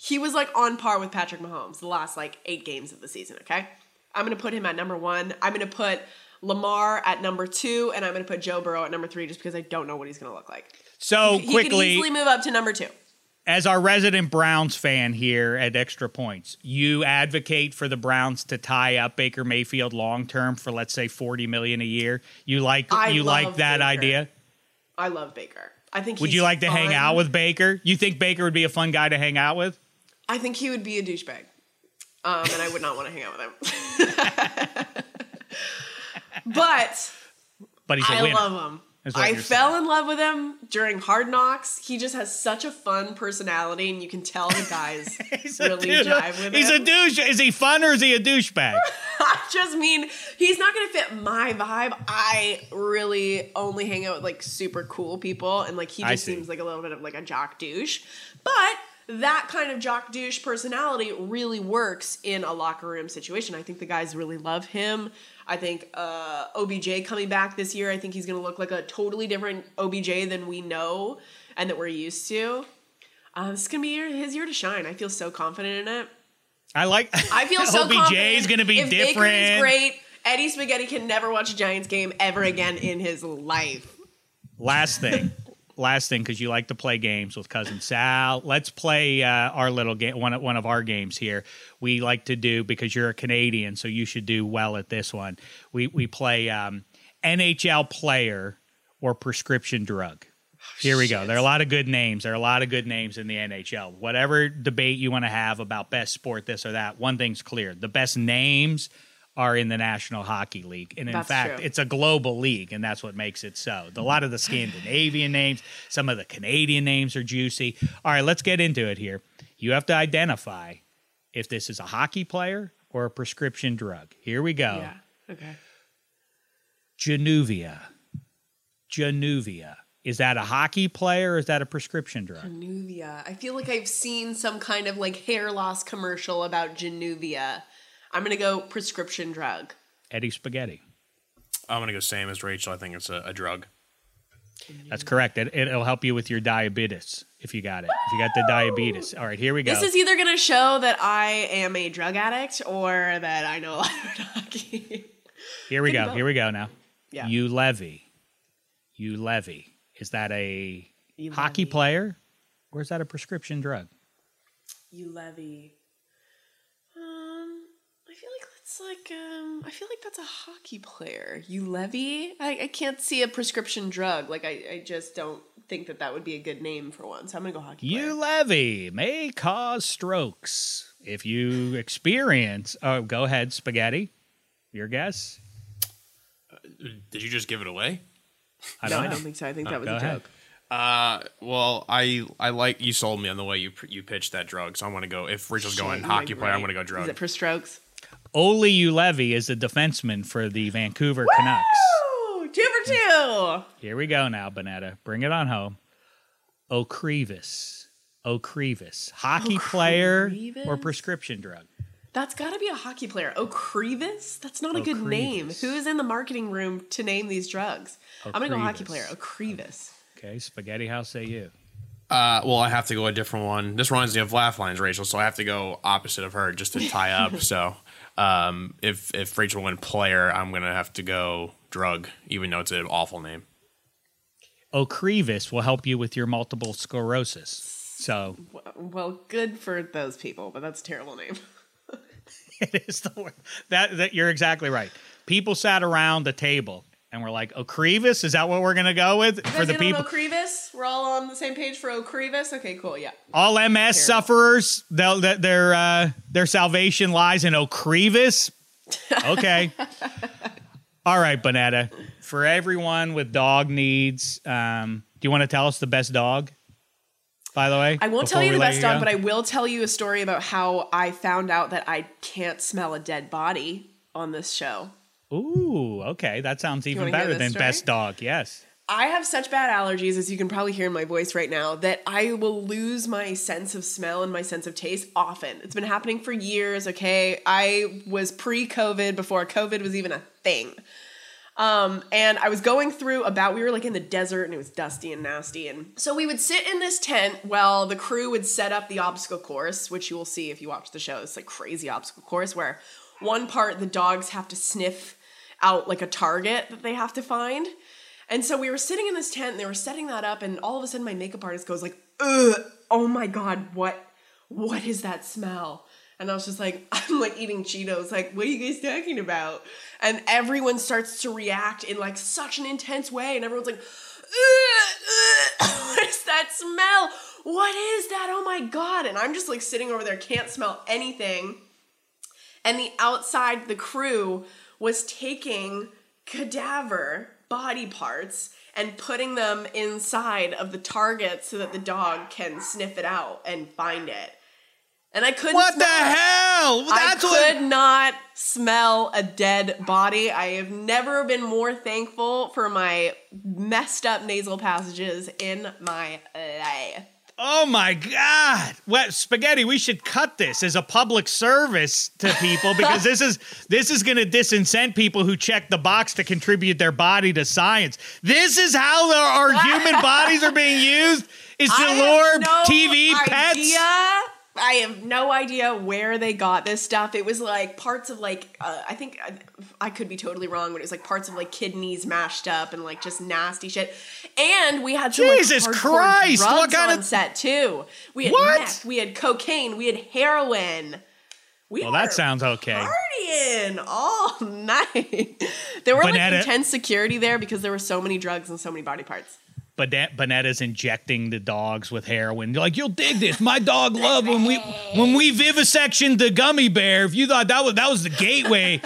he was like on par with Patrick Mahomes the last like eight games of the season. Okay, I'm gonna put him at number one. I'm gonna put Lamar at number two, and I'm gonna put Joe Burrow at number three, just because I don't know what he's gonna look like. so He could quickly, easily move up to number two. as our resident Browns fan here at Extra Points, you advocate for the Browns to tie up Baker Mayfield long term for let's say forty million a year. You like I you like that Baker. idea? I love Baker. I think. Would you like to hang out with Baker? You think Baker would be a fun guy to hang out with? I think he would be a douchebag. Um, and I would not want to hang out with him. but But he's a I winner. love him. I fell in love with him during Hard Knocks. He just has such a fun personality, and you can tell the guys He's really jive with He's him. He's a douche. Is he fun or is he a douchebag? I just mean he's not gonna fit my vibe. I really only hang out with like super cool people, and like he just seems like a little bit of like a jock douche. But that kind of jock douche personality really works in a locker room situation. I think the guys really love him. I think uh, OBJ coming back this year, I think he's gonna look like a totally different OBJ than we know and that we're used to. Uh, this is gonna be his year to shine. I feel so confident in it. I like. I feel so OBJ is going to be if Baker different. is great. Eddie Spaghetti can never watch a Giants game ever again in his life. Last thing. Last thing, because you like to play games with cousin Sal. Let's play uh, our little game. One of, one of our games here. We like to do because you're a Canadian, so you should do well at this one. We we play um, NHL player or prescription drug. Here we go. There are a lot of good names. There are a lot of good names in the NHL. Whatever debate you want to have about best sport, this or that, one thing's clear: the best names are in the National Hockey League, and in That's fact, true. it's a global league, and that's what makes it so. A lot of the Scandinavian names, some of the Canadian names are juicy. All right, let's get into it here. You have to identify if this is a hockey player or a prescription drug. Here we go. Yeah. Okay. Januvia. Januvia. Is that a hockey player or is that a prescription drug? Januvia. I feel like I've seen some kind of like hair loss commercial about Januvia. I'm gonna go prescription drug. Eddie Spaghetti. I'm gonna go same as Rachel. I think it's a, a drug. That's correct. It, it'll help you with your diabetes if you got it. If you got the diabetes. All right, here we go. This is either gonna show that I am a drug addict or that I know a lot of hockey. Here we Think go. about- Here we go now. Yeah. Juolevi. You levy. Is that a You hockey levy. player or is that a prescription drug? Juolevi. I feel like that's like um, I feel like that's a hockey player. Juolevi. I, I can't see a prescription drug. Like I, I just don't think that that would be a good name for one. So I'm gonna go hockey player. Juolevi may cause strokes if you experience. Oh, go ahead, spaghetti. Your guess? Did you just give it away? I no, don't I don't think so. I think Oh, that was a ahead. joke. Uh, well, I I like you sold me on the way you you pitched that drug, so I'm gonna go. If Rachel's going hockey you're player, I'm gonna go drug. Is it for strokes? Olli Juolevi is a defenseman for the Vancouver Canucks. Two for two. Here we go now, Bonnetta. Bring it on home. Ocrevus. Ocrevus. Hockey player or prescription drug? That's got to be a hockey player. Ocrevus? That's not a good name. Who is in the marketing room to name these drugs? I'm going to go hockey player. Ocrevus. Okay, spaghetti. How say you? Uh, well, I have to go a different one. This reminds me of Laugh Lines, Rachel, so I have to go opposite of her just to tie up. so, um, if if Rachel went player, I'm gonna have to go drug, even though it's an awful name. Ocrevus will help you with your multiple sclerosis. So Well, good for those people, but that's a terrible name. it is the word. That, that you're exactly right. People sat around the table and we're like, "Ocrevus, is that what we're gonna go with for the people?" Ocrevus? We're all on the same page for Ocrevus? Okay, cool, yeah. All MS sufferers, they'll, that their uh, their salvation lies in Ocrevus. Okay. All right, Bonnetta. For everyone with dog needs, um, do you want to tell us the best dog? By the way, I won't tell you the best dog, go? but I will tell you a story about how I found out that I can't smell a dead body on this show. Ooh, okay, that sounds even better than story? best dog. Yes. I have such bad allergies, as you can probably hear in my voice right now, that I will lose my sense of smell and my sense of taste often. It's been happening for years, okay? I was pre COVID before COVID was even a thing. Um, and I was going through about, we were like in the desert and it was dusty and nasty. And so we would sit in this tent while the crew would set up the obstacle course, which you will see if you watch the show. It's like crazy obstacle course where one part the dogs have to sniff out like a target that they have to find. And so we were sitting in this tent and they were setting that up, and all of a sudden my makeup artist goes like, oh my god, what what is that smell? And I was just like, I'm like eating Cheetos, like, what are you guys talking about? And everyone starts to react in like such an intense way, and everyone's like, "Ugh, ugh, what is that smell? What is that? Oh my god. And I'm just like sitting over there, can't smell anything and the outside the crew was taking cadaver body parts and putting them inside of the target so that the dog can sniff it out and find it. And I couldn't What the hell? That's I what. could not smell a dead body. I have never been more thankful for my messed up nasal passages in my life. Oh my God! What spaghetti? We should cut this as a public service to people because this is this is going to disincent people who check the box to contribute their body to science. This is how our, human bodies are being used. Is to lure no TV idea. pets? I have no idea where they got this stuff. It was like parts of like uh, I think I, I could be totally wrong, but it was like parts of like kidneys mashed up and like just nasty shit. And we had some like, Jesus hardcore Christ, drugs what on of- set too. We had What? meth, we had cocaine, we had heroin. We Well, that sounds okay. Partying all night. there were like intense security there because there were so many drugs and so many body parts. But Bonnetta's injecting the dogs with heroin. You're like, you'll dig this. My dog loved when we when we vivisectioned the gummy bear. If you thought that was that was the gateway,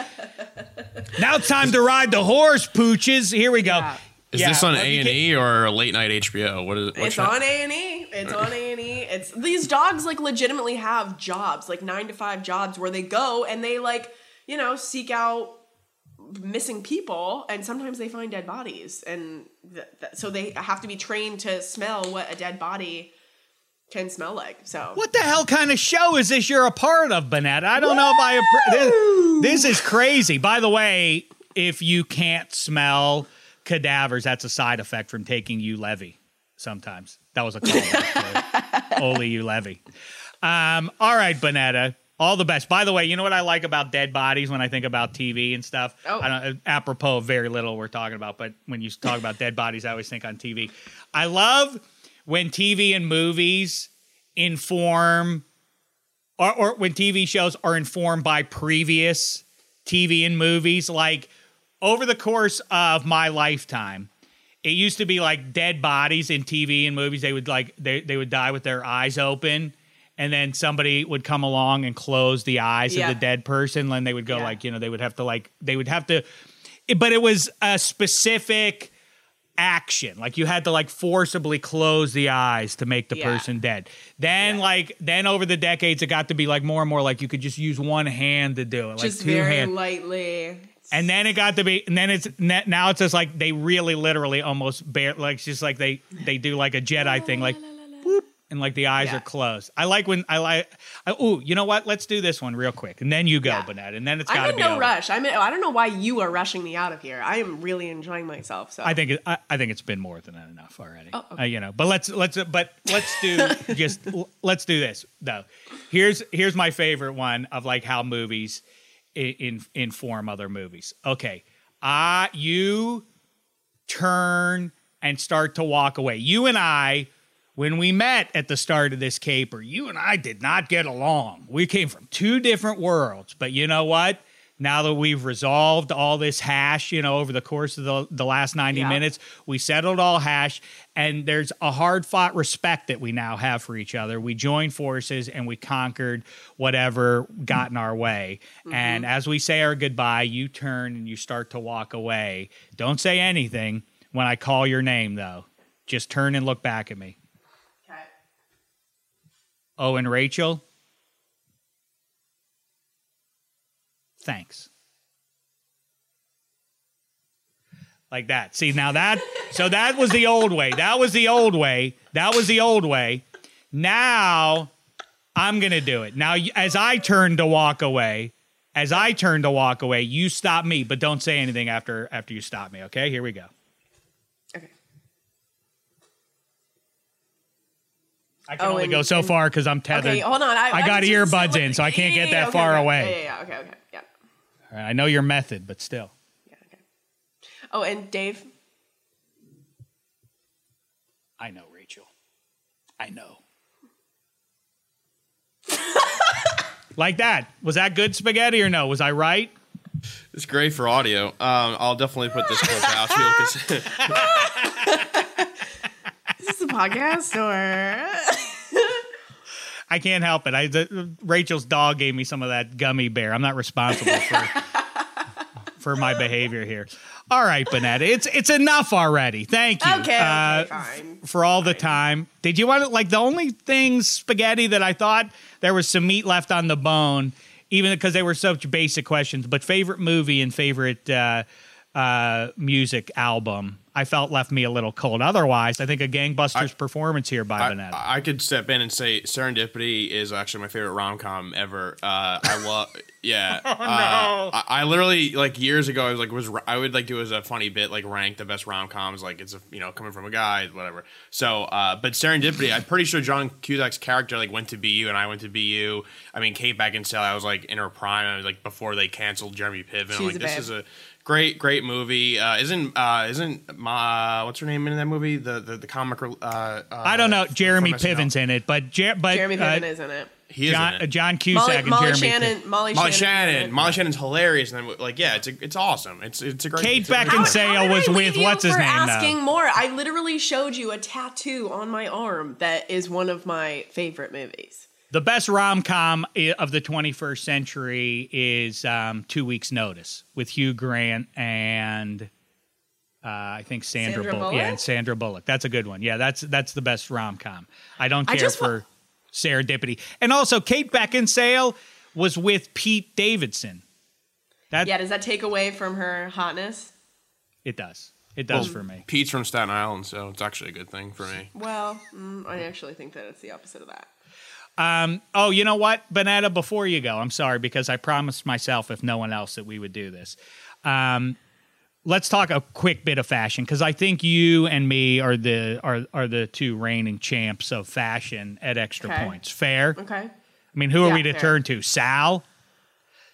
now it's time to ride the horse, pooches. Here we go. Yeah. Is Yeah, this on A and E or late night HBO? What is it? It's on A and E. It's on A and E. It's these dogs like legitimately have jobs, like nine to five jobs, where they go and they like you know seek out missing people, and sometimes they find dead bodies, and th- th- so they have to be trained to smell what a dead body can smell like. So What the hell kind of show is this you're a part of, Bonnetta? I don't know if I. This, this is crazy. By the way, if you can't smell cadavers, that's a side effect from taking Juolevi. Sometimes that was a call. Only Juolevi. Um, all right, Bonnetta. All the best. By the way, you know what I like about dead bodies when I think about TV and stuff? Oh. I don't, uh, apropos of very little we're talking about, but when you talk about dead bodies, I always think on TV. I love when TV and movies inform, or, or when TV shows are informed by previous TV and movies. Like over the course of my lifetime, it used to be like dead bodies in TV and movies. They would like they they would die with their eyes open, and then somebody would come along and close the eyes Yeah. of the dead person. And they would go Yeah. like you know they would have to like they would have to, but it was a specific action. Like you had to like forcibly close the eyes to make the Yeah. person dead. Then like then over the decades it got to be like more and more like you could just use one hand to do it, like two very hands. lightly. And then it got to be, and then it's now it's just like they really, literally, almost bare, like it's just like they they do like a Jedi thing, like, and like the eyes Yeah. are closed. I like when I like. Oh, you know what? Let's do this one real quick, and then you go, Yeah. Bennett, and then it's I'm got to in be no over. rush. I'm. In, I don't know why you are rushing me out of here. I am really enjoying myself. So I think it, I, I think it's been more than enough already. Oh, Uh, you know, but let's let's uh, but let's do just let's do this though. Here's here's my favorite one of like how movies in, in inform other movies. Okay, uh you turn and start to walk away. You and I. When we met at the start of this caper, you and I did not get along. We came from two different worlds, but you know what? Now that we've resolved all this hash, you know, over the course of the, the last 90 Yeah. minutes, we settled all hash, and there's a hard fought respect that we now have for each other. We joined forces and we conquered whatever got in our way. Mm-hmm. And as we say our goodbye, you turn and you start to walk away. Don't say anything when I call your name, though. Just turn and look back at me. Oh, and Rachel? Thanks. Like that. See, now that, so that was the old way. That was the old way. That was the old way. Now I'm going to do it. Now, as I turn to walk away, as I turn to walk away, you stop me, but don't say anything after after you stop me, okay? Here we go. I can Oh, only and- go so and- far because I'm tethered. Okay, hold on. I, I got was just earbuds in, so I can't get that okay, far okay. away. Yeah, yeah, yeah. Okay, okay. Yeah. I know your method, but still. Yeah, okay. Oh, and Dave. I know, Rachel. I know. like that. Was that good spaghetti or no? Was I right? It's great for audio. Um, I'll definitely put this clip out too. 'cause- Is this a podcast or? I can't help it. I the, Rachel's dog gave me some of that gummy bear. I'm not responsible for for my behavior here. All right, Bonnetta, it's it's enough already. Thank you. Okay, okay, Uh, fine. for all the time. Did you want to like the only things spaghetti that I thought there was some meat left on the bone, even because they were such basic questions. But favorite movie and favorite uh, uh, music album, I felt left me a little cold. Otherwise, I think a gangbusters performance here by Bonnetta. I, I could step in and say Serendipity is actually my favorite rom com ever. Uh, I love, yeah. Oh, Uh, I, I literally like years ago. I was like, was I would like do as a funny bit, like rank the best rom coms. Like it's a you know coming from a guy, whatever. So, uh, but Serendipity, I'm pretty sure John Cusack's character like went to BU and I went to BU. I mean, Kate Beckinsale, I was like in her prime. I was like before they canceled Jeremy Piven. I'm She's like, a this babe. is a great, great movie. Uh, isn't uh, isn't my what's her name in that movie? The the the comic. Uh, uh, I don't know. Jeremy. Piven's in it, but Jer- but Jeremy uh, Piven is in it. He is John, in uh, it. John Cusack Molly, and Molly Jeremy Shannon. Piven. Molly, Molly Shannon. Shannon. it. Molly Shannon's hilarious, and then like yeah, it's a, it's awesome. It's it's a great. Kate it's a great Beckinsale movie. Sale How did was I with you what's his for name, though? Asking more. I literally showed you a tattoo on my arm that is one of my favorite movies. The best rom com of the 21st century is um, Two Weeks Notice with Hugh Grant and uh, I think Sandra, Sandra Bullock. Yeah, and Sandra Bullock. That's a good one. Yeah, that's that's the best rom com. I don't I care just wa- for Serendipity. And also, Kate Beckinsale was with Pete Davidson. That Yeah, does that take away from her hotness? it does. It does for me. Pete's from Staten Island, so it's actually a good thing for me. Well, mm, I actually think that it's the opposite of that. Oh, you know what, Bonnetta? Before you go, I'm sorry because I promised myself, if no one else, that we would do this. Um, let's talk a quick bit of fashion because I think you and me are the are are the two reigning champs of fashion at extra Okay. points. Fair. Okay. I mean, who are we to fair. turn to? Sal.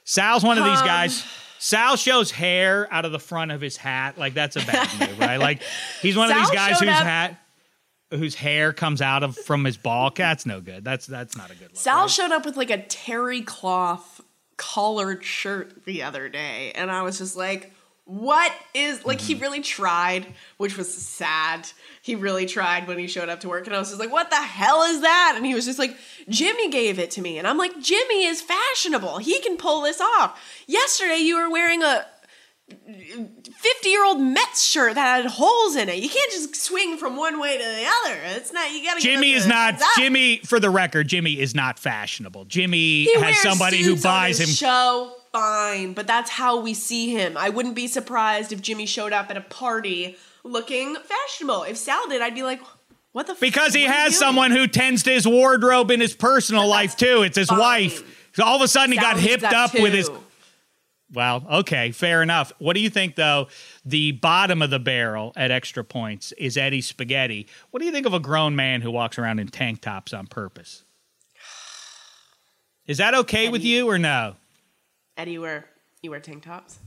Sal's one of these Um, guys. Sal shows hair out of the front of his hat. Like that's a bad move, right? Like he's one of these guys whose up- hat, whose hair comes out of from his ball. That's no good. That's that's not a good look. Sal right? showed up with like a terry cloth collared shirt the other day, and I was just like, "What is like?" Mm-hmm. He really tried, which was sad. He really tried when he showed up to work, and I was just like, "What the hell is that?" And he was just like, "Jimmy gave it to me," and I'm like, "Jimmy is fashionable. He can pull this off." Yesterday, you were wearing a 50 year old Mets shirt that had holes in it. You can't just swing from one way to the other. It's not, you gotta Jimmy is not. Jimmy. For the record, Jimmy is not fashionable. Jimmy He has somebody who buys him. show. Fine, but that's how we see him. I wouldn't be surprised if Jimmy showed up at a party looking fashionable. If Sal did, I'd be like, What the? Because he what are you has someone who tends to his wardrobe in his personal life too. It's his fine. wife. So all of a sudden he got hipped up with his. Too. Well, okay, fair enough. What do you think though? The bottom of the barrel at extra points is Eddie Spaghetti. What do you think of a grown man who walks around in tank tops on purpose? Is that okay with you or no? Eddie, you wear you wear tank tops.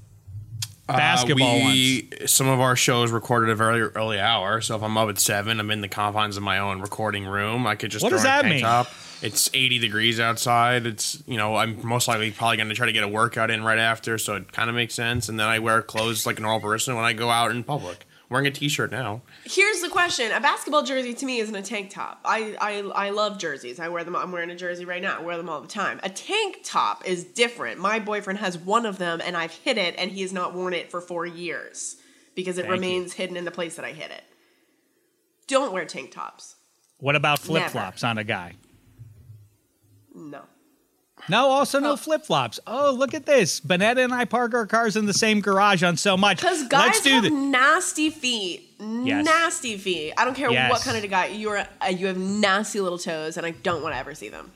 Basketball Uh, we, Some of our shows recorded at a very early hour, so if I'm up at seven, I'm in the confines of my own recording room. I could just What throw does on a that tank mean? Top. It's 80 degrees outside. It's you know I'm most likely probably going to try to get a workout in right after, so it kind of makes sense. And then I wear clothes like a normal person when I go out in public. Wearing a t-shirt now. Here's the question: A basketball jersey to me isn't a tank top. I, I I love jerseys. I wear them. I'm wearing a jersey right now. I wear them all the time. A tank top is different. My boyfriend has one of them, and I've hid it, and he has not worn it for four years because it Thank you. remains hidden in the place that I hid it. Don't wear tank tops. What about flip flops on a guy? No. No, also no flip flops. Oh, look at this. Bonnetta and I park our cars in the same garage on so much. Because guys Let's do have the- nasty feet. Yes. Nasty feet. I don't care Yes. what kind of guy you're. Uh, you have nasty little toes, and I don't want to ever see them.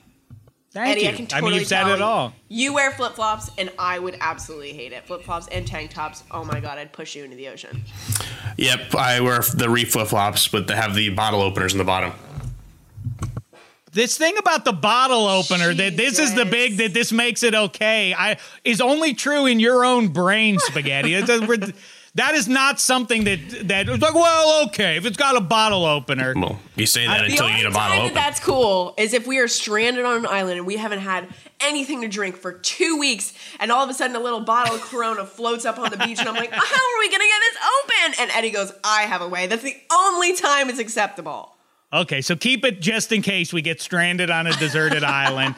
Thank Eddie, you. I can totally mean, you've said tell it all. You wear flip flops, and I would absolutely hate it. Flip flops and tank tops. Oh my god, I'd push you into the ocean. Yep, I wear the Reef flip flops, but they have the bottle openers in the bottom. This thing about the bottle opener that this is the big that this makes it okay. I is only true in your own brain, spaghetti. It does- we're- that is not something that that it's like. Well, okay, if it's got a bottle opener. Well, you say that uh, The until you only need a time bottle that that's cool is if we are stranded on an island and we haven't had anything to drink for two weeks, and all of a sudden a little bottle of Corona floats up on the beach, and I'm like, how are we gonna get this open? And Eddie goes, I have a way. That's the only time it's acceptable. Okay, so keep it just in case we get stranded on a deserted island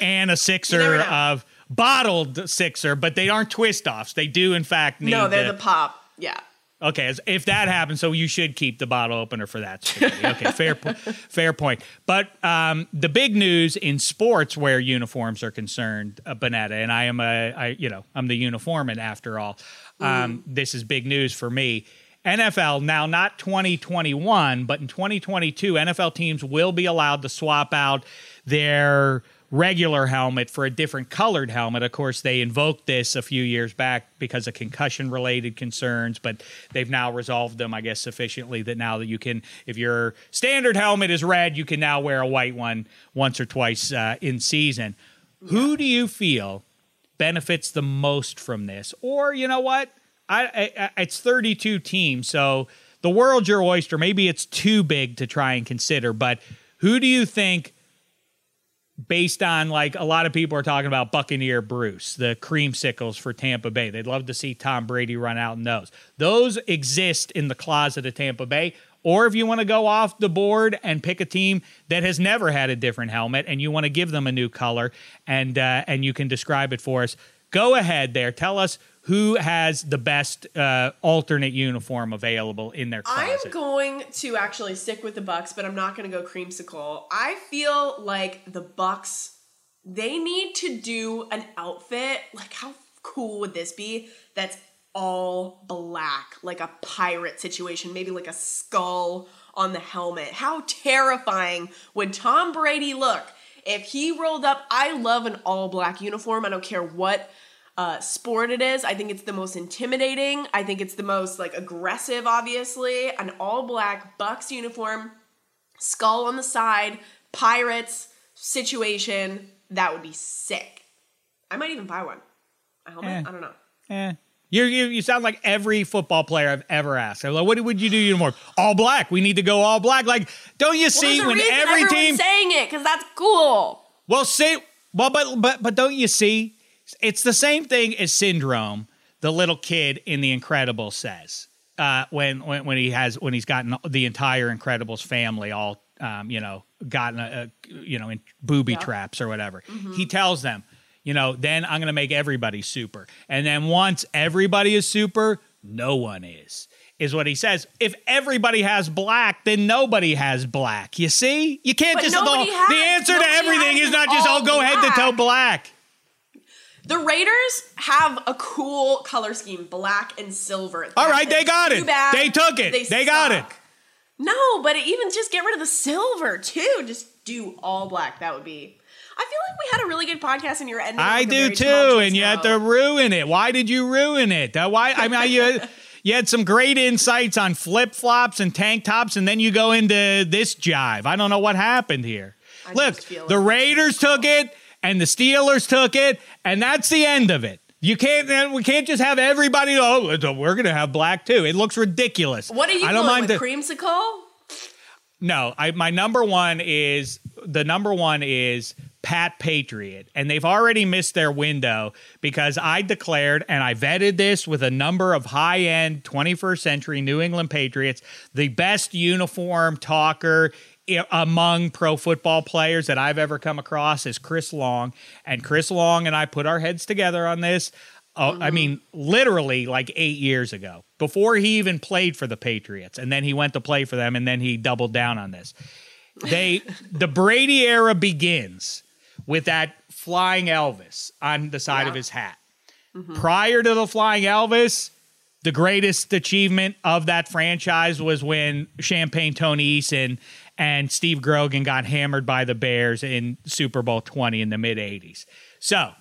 and a sixer of bottled sixer, but they aren't twist offs. They do in fact need No, they're the- the pop. Yeah. Okay, as- if that happens, so you should keep the bottle opener for that. spaghetti. Okay, fair, po- fair point. But um, the big news in sports where uniforms are concerned, uh, Bonnetta, and I am a, I, you know, I'm the uniformman after all. Um, This is big news for me. NFL now not 2021, but in 2022, NFL teams will be allowed to swap out their regular helmet for a different colored helmet. Of course, they invoked this a few years back because of concussion related concerns, but they've now resolved them, I guess, sufficiently that now that you can, if your standard helmet is red, you can now wear a white one once or twice uh, in season. Who do you feel benefits the most from this? Or, you know what? I, I, it's 32 teams, so the world's your oyster. Maybe it's too big to try and consider, but who do you think based on like a lot of people are talking about Buccaneer Bruce, the creamsicles for Tampa Bay. They'd love to see Tom Brady run out in those. Those exist in the closet of Tampa Bay. Or if you want to go off the board and pick a team that has never had a different helmet and you want to give them a new color and uh, and you can describe it for us, go ahead there. Tell us who has the best uh, alternate uniform available in their closet. I'm going to actually stick with the Bucs, but I'm not going to go creamsicle. I feel like the Bucs they need to do an outfit. Like how cool would this be? That's all black, like a pirate situation, maybe like a skull on the helmet. How terrifying would Tom Brady look if he rolled up? I love an all black uniform. I don't care what uh, sport it is. I think it's the most intimidating. I think it's the most like aggressive, obviously. An all black Bucs uniform, skull on the side, pirates situation. That would be sick. I might even buy one. A helmet? Eh. I don't know. Eh. You, you you sound like every football player I've ever asked. I'm like, what would you do uniform? All black. We need to go all black. Like, don't you Well, see when every team? saying it because that's cool. well, see, well, but but but don't you see? It's the same thing as syndrome. The little kid in The Incredibles says uh, when when when he has when he's gotten the entire Incredibles family all um, you know gotten a, a you know in booby traps or whatever. He tells them, you know, then I'm going to make everybody super, and then once everybody is super, no one is. Is what he says. If everybody has black, then nobody has black. You see, you can't But just. nobody the, answer to everything is not just all oh, go head to toe black. The Raiders have a cool color scheme, black and silver. All right, they got it. bad They took it. They got it. No, but even just get rid of the silver too. Just do all black. That would be. I feel like we had a really good podcast and you're ending. I like do too, and you had to ruin it. Why did you ruin it? Uh, why? I mean, you you had some great insights on flip flops and tank tops, and then you go into this jive. I don't know what happened here. I Look, the Raiders took it, and the Steelers took it, and that's the end of it. You can't. uh, We can't just have everybody. Oh, we're gonna have black too. It looks ridiculous. What are you I don't going mind with the- creamsicle? no, I my number one is the number one is Pat Patriot, and they've already missed their window because I declared and I vetted this with a number of high end 21st century New England Patriots, the best uniform talker among pro football players that I've ever come across is Chris Long, and Chris Long and I put our heads together on this. Uh, I mean, literally like eight years ago, before he even played for the Patriots, and then he went to play for them, and then he doubled down on this. They the Brady era begins with that flying Elvis on the side of his hat. Prior to the flying Elvis, the greatest achievement of that franchise was when Champagne Tony Eason and Steve Grogan got hammered by the Bears in Super Bowl 20 in the mid 80s. So,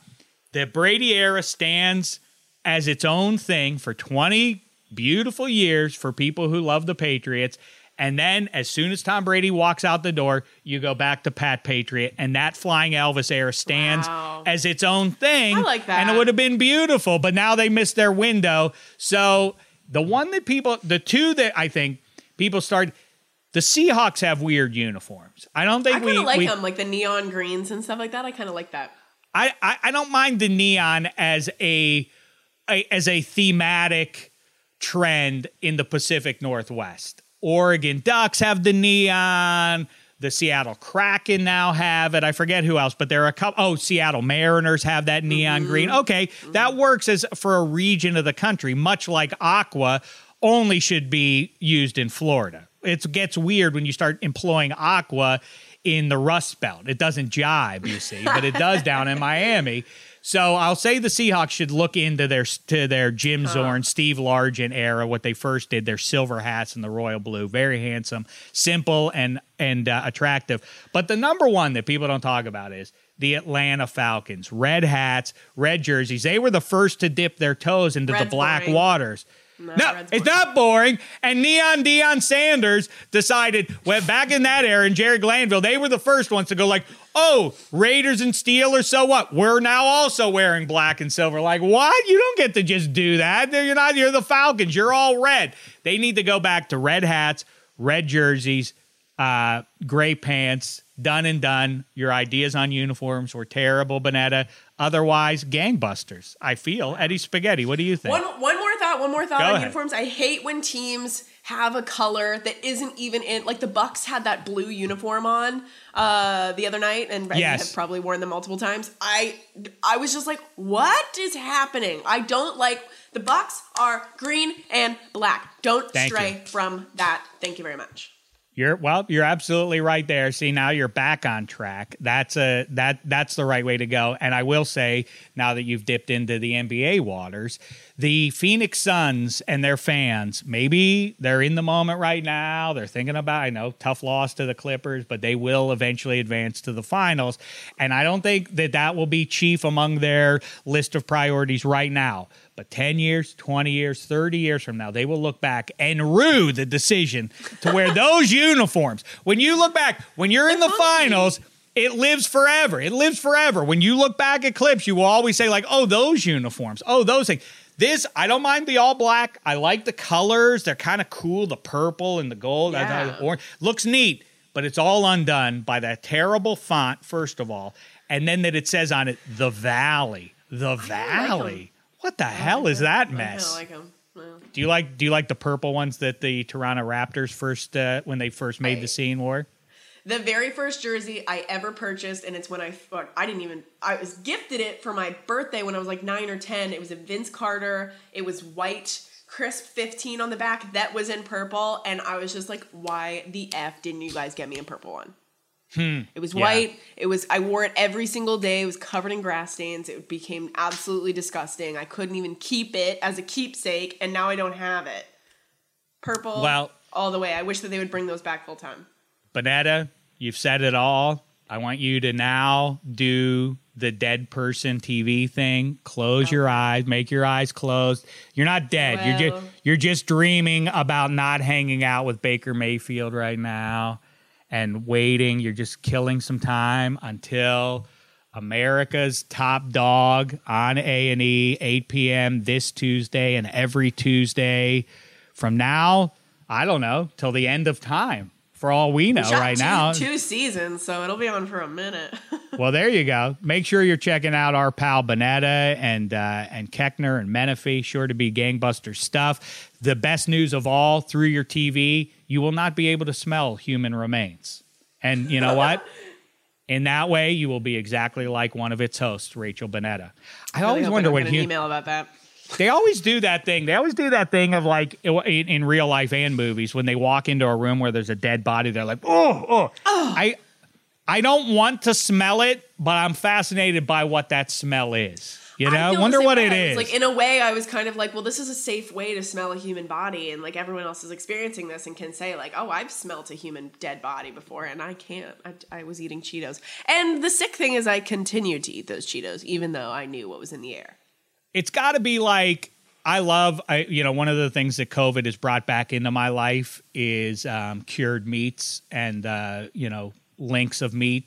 the Brady era stands as its own thing for 20 beautiful years for people who love the Patriots. And then, as soon as Tom Brady walks out the door, you go back to Pat Patriot, and that Flying Elvis era stands Wow. as its own thing. I like that. And it would have been beautiful, but now they missed their window. So, the one that people, the two that I think people start, the Seahawks have weird uniforms. I don't think I we like we, them, like the neon greens and stuff like that. I kind of like that. I, I I don't mind the neon as a, a as a thematic trend in the Pacific Northwest. Oregon Ducks have the neon. The Seattle Kraken now have it. I forget who else, but there are a couple. Oh, Seattle Mariners have that neon mm-hmm. green. Okay, that mm-hmm. works as for a region of the country, much like Aqua only should be used in Florida. It gets weird when you start employing Aqua in the Rust Belt. It doesn't jibe, you see, but it does down in Miami. So I'll say the Seahawks should look into their to their Jim Zorn, Steve Largent era, what they first did, their silver hats and the royal blue, very handsome, simple and and uh, attractive. But the number one that people don't talk about is the Atlanta Falcons, red hats, red jerseys. They were the first to dip their toes into the black boring. waters. No, No, it's not boring. And Neon Deion Sanders decided, well, back in that era, and Jerry Glanville, they were the first ones to go like, oh, Raiders and Steelers, so what? We're now also wearing black and silver. Like, what? You don't get to just do that. You're not, you're the Falcons. You're all red. They need to go back to red hats, red jerseys, uh, gray pants, done and done. Your ideas on uniforms were terrible, Bonnetta. Otherwise, gangbusters. I feel. Eddie Spaghetti, what do you think? One one more thought. One more thought Go on ahead. uniforms. I hate when teams have a color that isn't even in. Like the Bucks had that blue uniform on uh, the other night, and Yes. have probably worn them multiple times. I I was just like, what is happening? I don't like. The Bucks are green and black. Don't Thank stray you. from that. Thank you very much. You're well, you're absolutely right there. See, now you're back on track. That's a that that's the right way to go. And I will say, now that you've dipped into the NBA waters, the Phoenix Suns and their fans, maybe they're in the moment right now. They're thinking about, I know, tough loss to the Clippers, but they will eventually advance to the finals. And I don't think that that will be chief among their list of priorities right now. But 10 years, 20 years, 30 years from now, they will look back and rue the decision to wear those uniforms. When you look back, when you're in the finals, it lives forever. It lives forever. When you look back at clips, you will always say, like, oh, those uniforms. Oh, those things. This, I don't mind the all black. I like the colors. They're kind of cool. The purple and the gold. Yeah. the orange. Looks neat, but it's all undone by that terrible font, first of all. And then that it says on it, the valley. The valley. What the hell is that I mess? like them. Well, do you like do you like the purple ones that the Toronto Raptors first uh, when they first made I- the scene wore? The very first jersey I ever purchased, and it's when I I didn't even I was gifted it for my birthday when I was like nine or ten. It was a Vince Carter. It was white, crisp fifteen on the back. That was in purple, and I was just like, why the f didn't you guys get me a purple one? Hmm. It was Yeah. white. It was I wore it every single day. It was covered in grass stains. It became absolutely disgusting. I couldn't even keep it as a keepsake, and now I don't have it. Purple. Well, all the way. I wish that they would bring those back full time. Bonnetta, you've said it all. I want you to now do the dead person TV thing. Close oh. your eyes, make your eyes closed. You're not dead. you're just you're just dreaming about not hanging out with Baker Mayfield right now and waiting. You're just killing some time until America's top dog on A and E, 8 p.m. this Tuesday and every Tuesday from now. I don't know till the end of time. For all we know, Shot right two, now, two seasons, so it'll be on for a minute. well, there you go. Make sure you're checking out our pal Bonnetta and uh, and Keckner and Menefee. Sure to be gangbuster stuff. The best news of all through your TV, you will not be able to smell human remains. And you know what? In that way, you will be exactly like one of its hosts, Rachel Bonnetta. I Really always I wonder don't what get an hu- email about that. they always do that thing. They always do that thing of like in, in real life and movies when they walk into a room where there's a dead body. They're like, oh, oh, oh, I, I don't want to smell it, but I'm fascinated by what that smell is. You I know, the wonder what way. it I is. Like in a way, I was kind of like, well, this is a safe way to smell a human body, and like everyone else is experiencing this and can say like, oh, I've smelt a human dead body before, and I can't. I, I was eating Cheetos, and the sick thing is, I continued to eat those Cheetos even though I knew what was in the air. it's got to be like I love I you know one of the things that COVID has brought back into my life is um, cured meats and uh, you know links of meat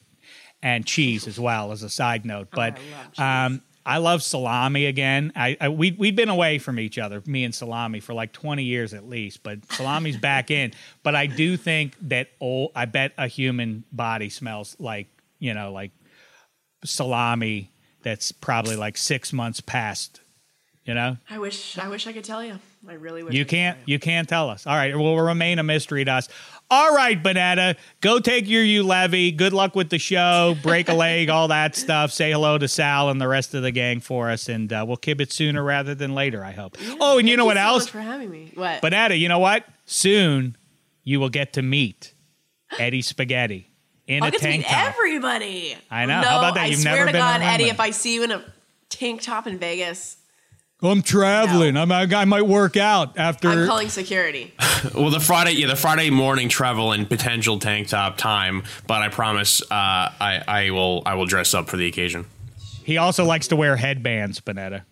and cheese as well as a side note. But Oh, I love cheese. um, I love salami again. I, I we we'd been away from each other, me and salami, for like twenty years at least. But salami's back in. But I do think that old. I bet a human body smells like you know like salami that's probably like six months past. You know, I wish, I wish I could tell you. I really wish you can't tell you can't tell us. All right, it will remain a mystery to us. All right, Banana, go take your Juolevi. Good luck with the show. Break a leg, all that stuff. Say hello to Sal and the rest of the gang for us, and uh, we'll kib it sooner rather than later. I hope. oh, and you know what so else? much for having me. What? Banana, you know what? Soon you will get to meet Eddie Spaghetti in I'll a get to tank meet top. everybody. I know. No, How about that? I You've swear never to God, Eddie, if I see you in a tank top in Vegas, I'm traveling. I'm, I might work out after. I'm calling security. Well, the Friday, yeah, the Friday morning travel and potential tank top time, but I promise, uh, I, I will, I will dress up for the occasion he also likes to wear headbands, Bonnetta.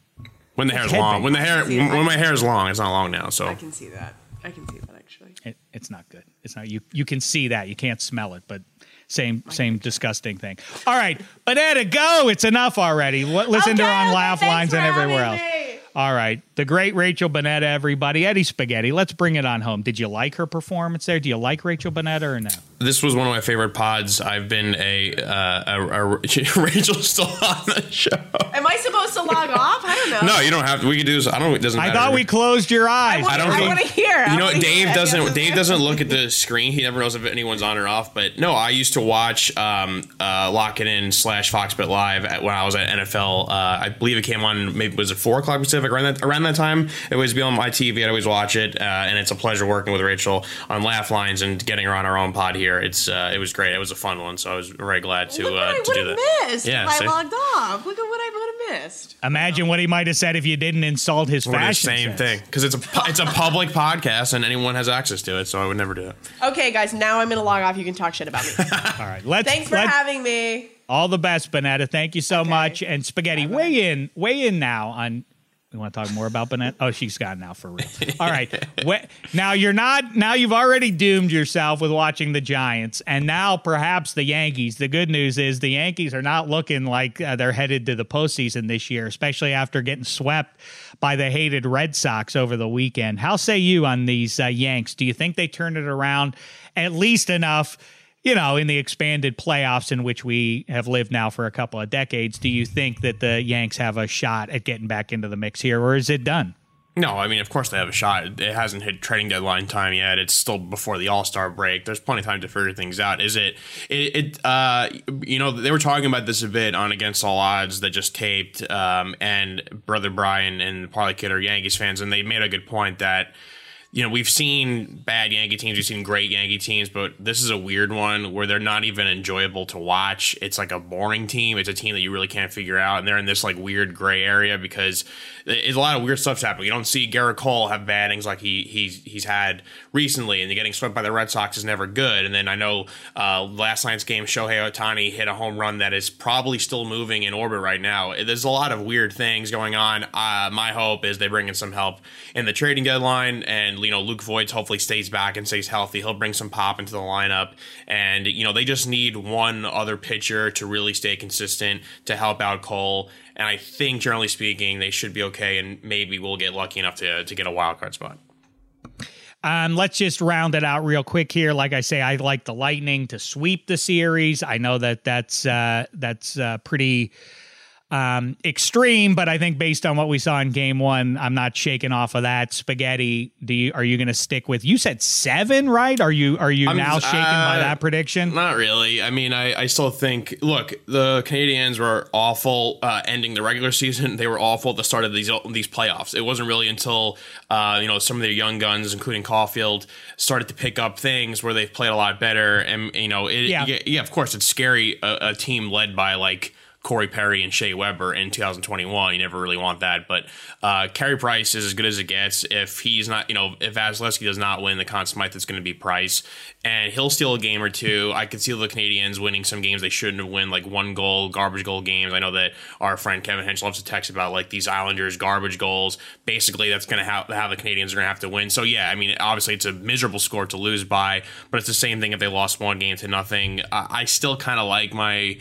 when the hair's headband. long. When the hair, when my hair is long, it's not long now. So I can see that. I can see that actually. It, it's not good. It's not you. You can see that. You can't smell it, but same same disgusting thing. All right, Banana, go. It's enough already. L- Listen to her on okay, Laugh Lines for and everywhere else. me. All right, the great Rachel Bonnetta, everybody. Eddie Spaghetti. Let's bring it on home. Did you like her performance there? Do you like Rachel Bonnetta or no? this was one of my favorite pods. I've been a, uh, a, a Rachel's still on the show. Am I supposed to log off? I don't know. No, you don't have to. We can do this. I don't. It doesn't. Matter. I thought we closed your eyes. I don't I think- want to hear. You know, what? Dave doesn't. Dave doesn't look at the screen. He never knows if anyone's on or off. But no, I used to watch um, uh, Lock It In slash Fox Bet Live at, when I was at NFL. Uh, I believe it came on. Maybe was it four o'clock Pacific around that around that time. It would be on my TV. I'd always watch it, uh, and it's a pleasure working with Rachel on Laugh Lines and getting her on our own pod here. It's uh, it was great. It was a fun one. So I was very glad to Look what uh, I to would do have that. missed Yeah, if I see? logged off. Look at what I would have missed. Imagine what he might have said if you didn't insult his We're fashion. same sense. thing because it's a it's a public podcast and anyone has access to it. So I would never do it. Okay, guys, now I'm gonna log off. You can talk shit about me. All right, let's. Thanks for let's- having me. All the best, Bonnetta. Thank you so Okay. much. And Spaghetti, weigh in, weigh in now on. You want to talk more about Bonnetta? Oh, she's gone now for real. All right. We- now you're not. Now you've already doomed yourself with watching the Giants, and now perhaps the Yankees. The good news is the Yankees are not looking like uh, they're headed to the postseason this year, especially after getting swept by the hated Red Sox over the weekend. How say you on these uh, Yanks? Do you think they turned it around at least enough? You know, in the expanded playoffs in which we have lived now for a couple of decades, do you think that the Yanks have a shot at getting back into the mix here, or is it done? No, I mean, of course they have a shot. It hasn't hit trading deadline time yet. It's still before the All Star break. There's plenty of time to figure things out. Is it? It, it uh, you know, they were talking about this a bit on Against All Odds that just taped, um, and brother Brian and Parlay Kid are Yankees fans, and they made a good point that you know, we've seen bad Yankee teams, we've seen great Yankee teams, but this is a weird one where they're not even enjoyable to watch. It's like a boring team. It's a team that you really can't figure out, and they're in this like weird gray area because it's a lot of weird stuff's happening. You don't see Gerrit Cole have bad innings like he he's he's had recently, and getting swept by the Red Sox is never good. And then I know uh, last night's game, Shohei Ohtani hit a home run that is probably still moving in orbit right now. There's a lot of weird things going on. Uh, my hope is they bring in some help in the trading deadline and you know, Luke Voit hopefully stays back and stays healthy. He'll bring some pop into the lineup. And, you know, they just need one other pitcher to really stay consistent to help out Cole. And I think, generally speaking, they should be okay. And maybe we'll get lucky enough to, to get a wild card spot. Um, let's just round it out real quick here. Like I say, I like the Lightning to sweep the series. I know that that's uh, that's uh, pretty um, extreme, but I think based on what we saw in game one, I'm not shaking off of that. Spaghetti, do you are you going to stick with? You said seven, right? Are you are you I'm, now shaken uh, by that prediction? Not really. I mean, I, I still think. Look, the Canadiens were awful uh, ending the regular season. They were awful at the start of these these playoffs. It wasn't really until uh, you know some of their young guns, including Caufield started to pick up things where they've played a lot better. And you know, it, yeah. yeah, of course, it's scary. A, a team led by like Corey Perry and Shea Weber in 2021. You never really want that. But uh, Carey Price is as good as it gets. If he's not, you know, if Vasilevskiy does not win the Conn Smythe, it's going to be Price. And he'll steal a game or two. I could see the Canadiens winning some games they shouldn't have won, like one goal, garbage goal games. I know that our friend Kevin Hench loves to text about like these Islanders garbage goals. Basically, that's going to have how the Canadiens are going to have to win. So, yeah, I mean, obviously it's a miserable score to lose by, but it's the same thing if they lost one game to nothing. Uh, I still kind of like my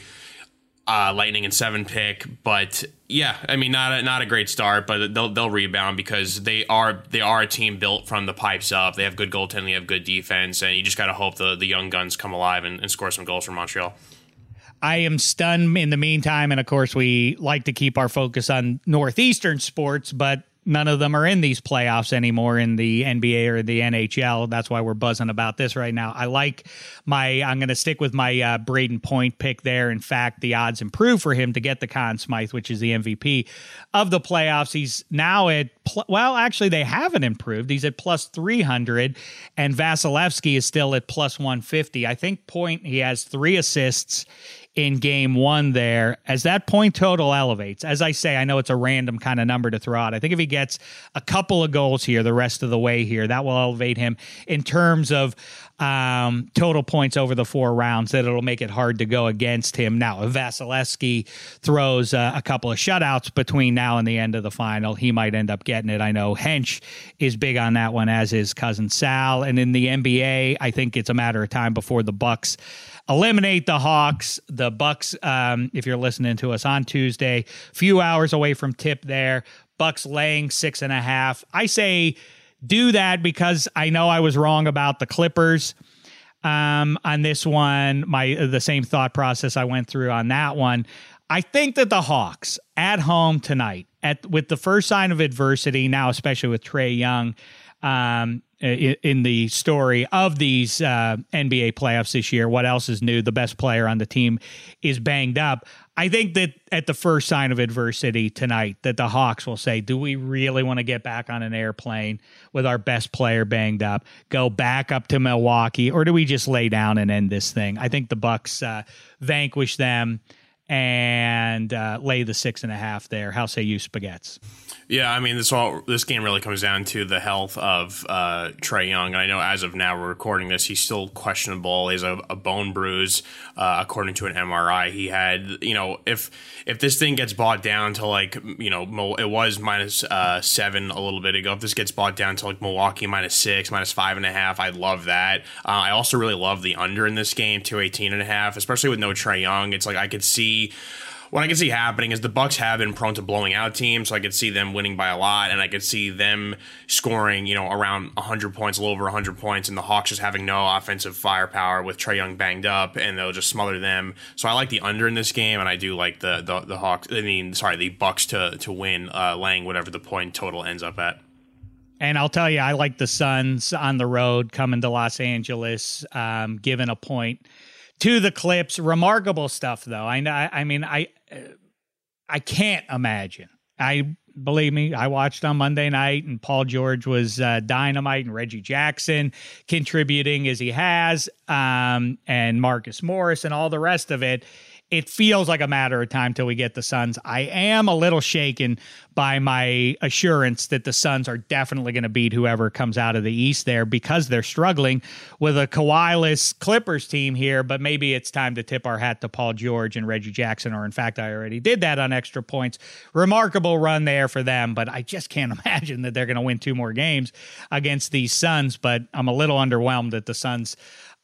uh, Lightning and seven pick, but yeah, I mean not a, not a great start, but they'll they'll rebound because they are they are a team built from the pipes up. They have good goaltending, they have good defense, and you just got to hope the the young guns come alive and, and score some goals for Montreal. I am stunned in the meantime. And of course, we like to keep our focus on Northeastern sports, but none of them are in these playoffs anymore in the NBA or the NHL. That's why we're buzzing about this right now. I like my, I'm going to stick with my uh, Brayden Point pick there. In fact, the odds improve for him to get the Conn Smythe, which is the MVP of the playoffs. He's now at, pl- well, actually, they haven't improved. He's at plus 300, and Vasilevskiy is still at plus 150. I think Point, he has three assists in game one there as that point total elevates. As I say, I know it's a random kind of number to throw out. I think if he gets a couple of goals here the rest of the way here, that will elevate him in terms of um, total points over the four rounds, that it'll make it hard to go against him. Now, if Vasilevskiy throws uh, a couple of shutouts between now and the end of the final, he might end up getting it. I know Hench is big on that one, as is cousin Sal. And in the NBA, I think it's a matter of time before the Bucks eliminate the Hawks. The Bucks, um, if you're listening to us on Tuesday, few hours away from tip there. Bucks laying six and a half. I say do that because I know I was wrong about the Clippers um, on this one. My the same thought process I went through on that one. I think that the Hawks at home tonight, at with the first sign of adversity now, especially with Trae Young, um, in the story of these uh, NBA playoffs this year. What else is new? The best player on the team is banged up. I think that at the first sign of adversity tonight, that the Hawks will say, "Do we really want to get back on an airplane with our best player banged up, go back up to Milwaukee, or do we just lay down and end this thing?" I think the Bucks uh, vanquish them and uh, lay the six and a half there. How say you, Spaghettis? Yeah, I mean this all this game really comes down to the health of uh, Trae Young, and I know as of now we're recording this, he's still questionable. He has a, a bone bruise, uh, according to an MRI. He had, you know, if if this thing gets bought down to like, you know, it was minus, uh, seven a little bit ago. If this gets bought down to like Milwaukee minus six, minus five and a half, I'd love that. Uh, I also really love the under in this game, two eighteen and a half, especially with no Trae Young. It's like I could see what I can see happening is the Bucks have been prone to blowing out teams, so I could see them winning by a lot, and I could see them scoring, you know, around 100 points, a little over 100 points, and the Hawks just having no offensive firepower with Trae Young banged up, and they'll just smother them. So I like the under in this game, and I do like the the, the Hawks. I mean, sorry, the Bucks to to win, uh, laying whatever the point total ends up at. And I'll tell you, I like the Suns on the road coming to Los Angeles, um, given a point to the clips. Remarkable stuff, though. I. I mean, I I can't imagine. I believe me, I watched on Monday night, and Paul George was uh, dynamite, and Reggie Jackson contributing as he has, um, and Marcus Morris, and all the rest of it it feels like a matter of time till we get the Suns. I am a little shaken by my assurance that the Suns are definitely going to beat whoever comes out of the East there because they're struggling with a Kawhi-less Clippers team here. But maybe it's time to tip our hat to Paul George and Reggie Jackson, or in fact, I already did that on extra points. Remarkable run there for them, but I just can't imagine that they're going to win two more games against these Suns. But I'm a little underwhelmed that the Suns.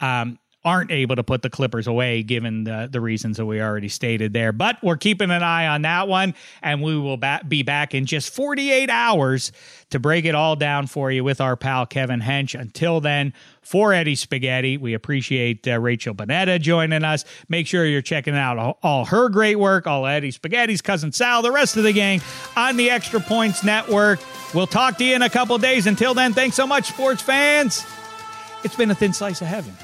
Um, aren't able to put the Clippers away, given the, the reasons that we already stated there. But we're keeping an eye on that one, and we will ba- be back in just 48 hours to break it all down for you with our pal Kevin Hench. Until then, for Eddie Spaghetti, we appreciate uh, Rachel Bonnetta joining us. Make sure you're checking out all, all her great work, all Eddie Spaghetti's cousin Sal, the rest of the gang on the Extra Points Network. We'll talk to you in a couple days. Until then, thanks so much, sports fans. It's been a thin slice of heaven.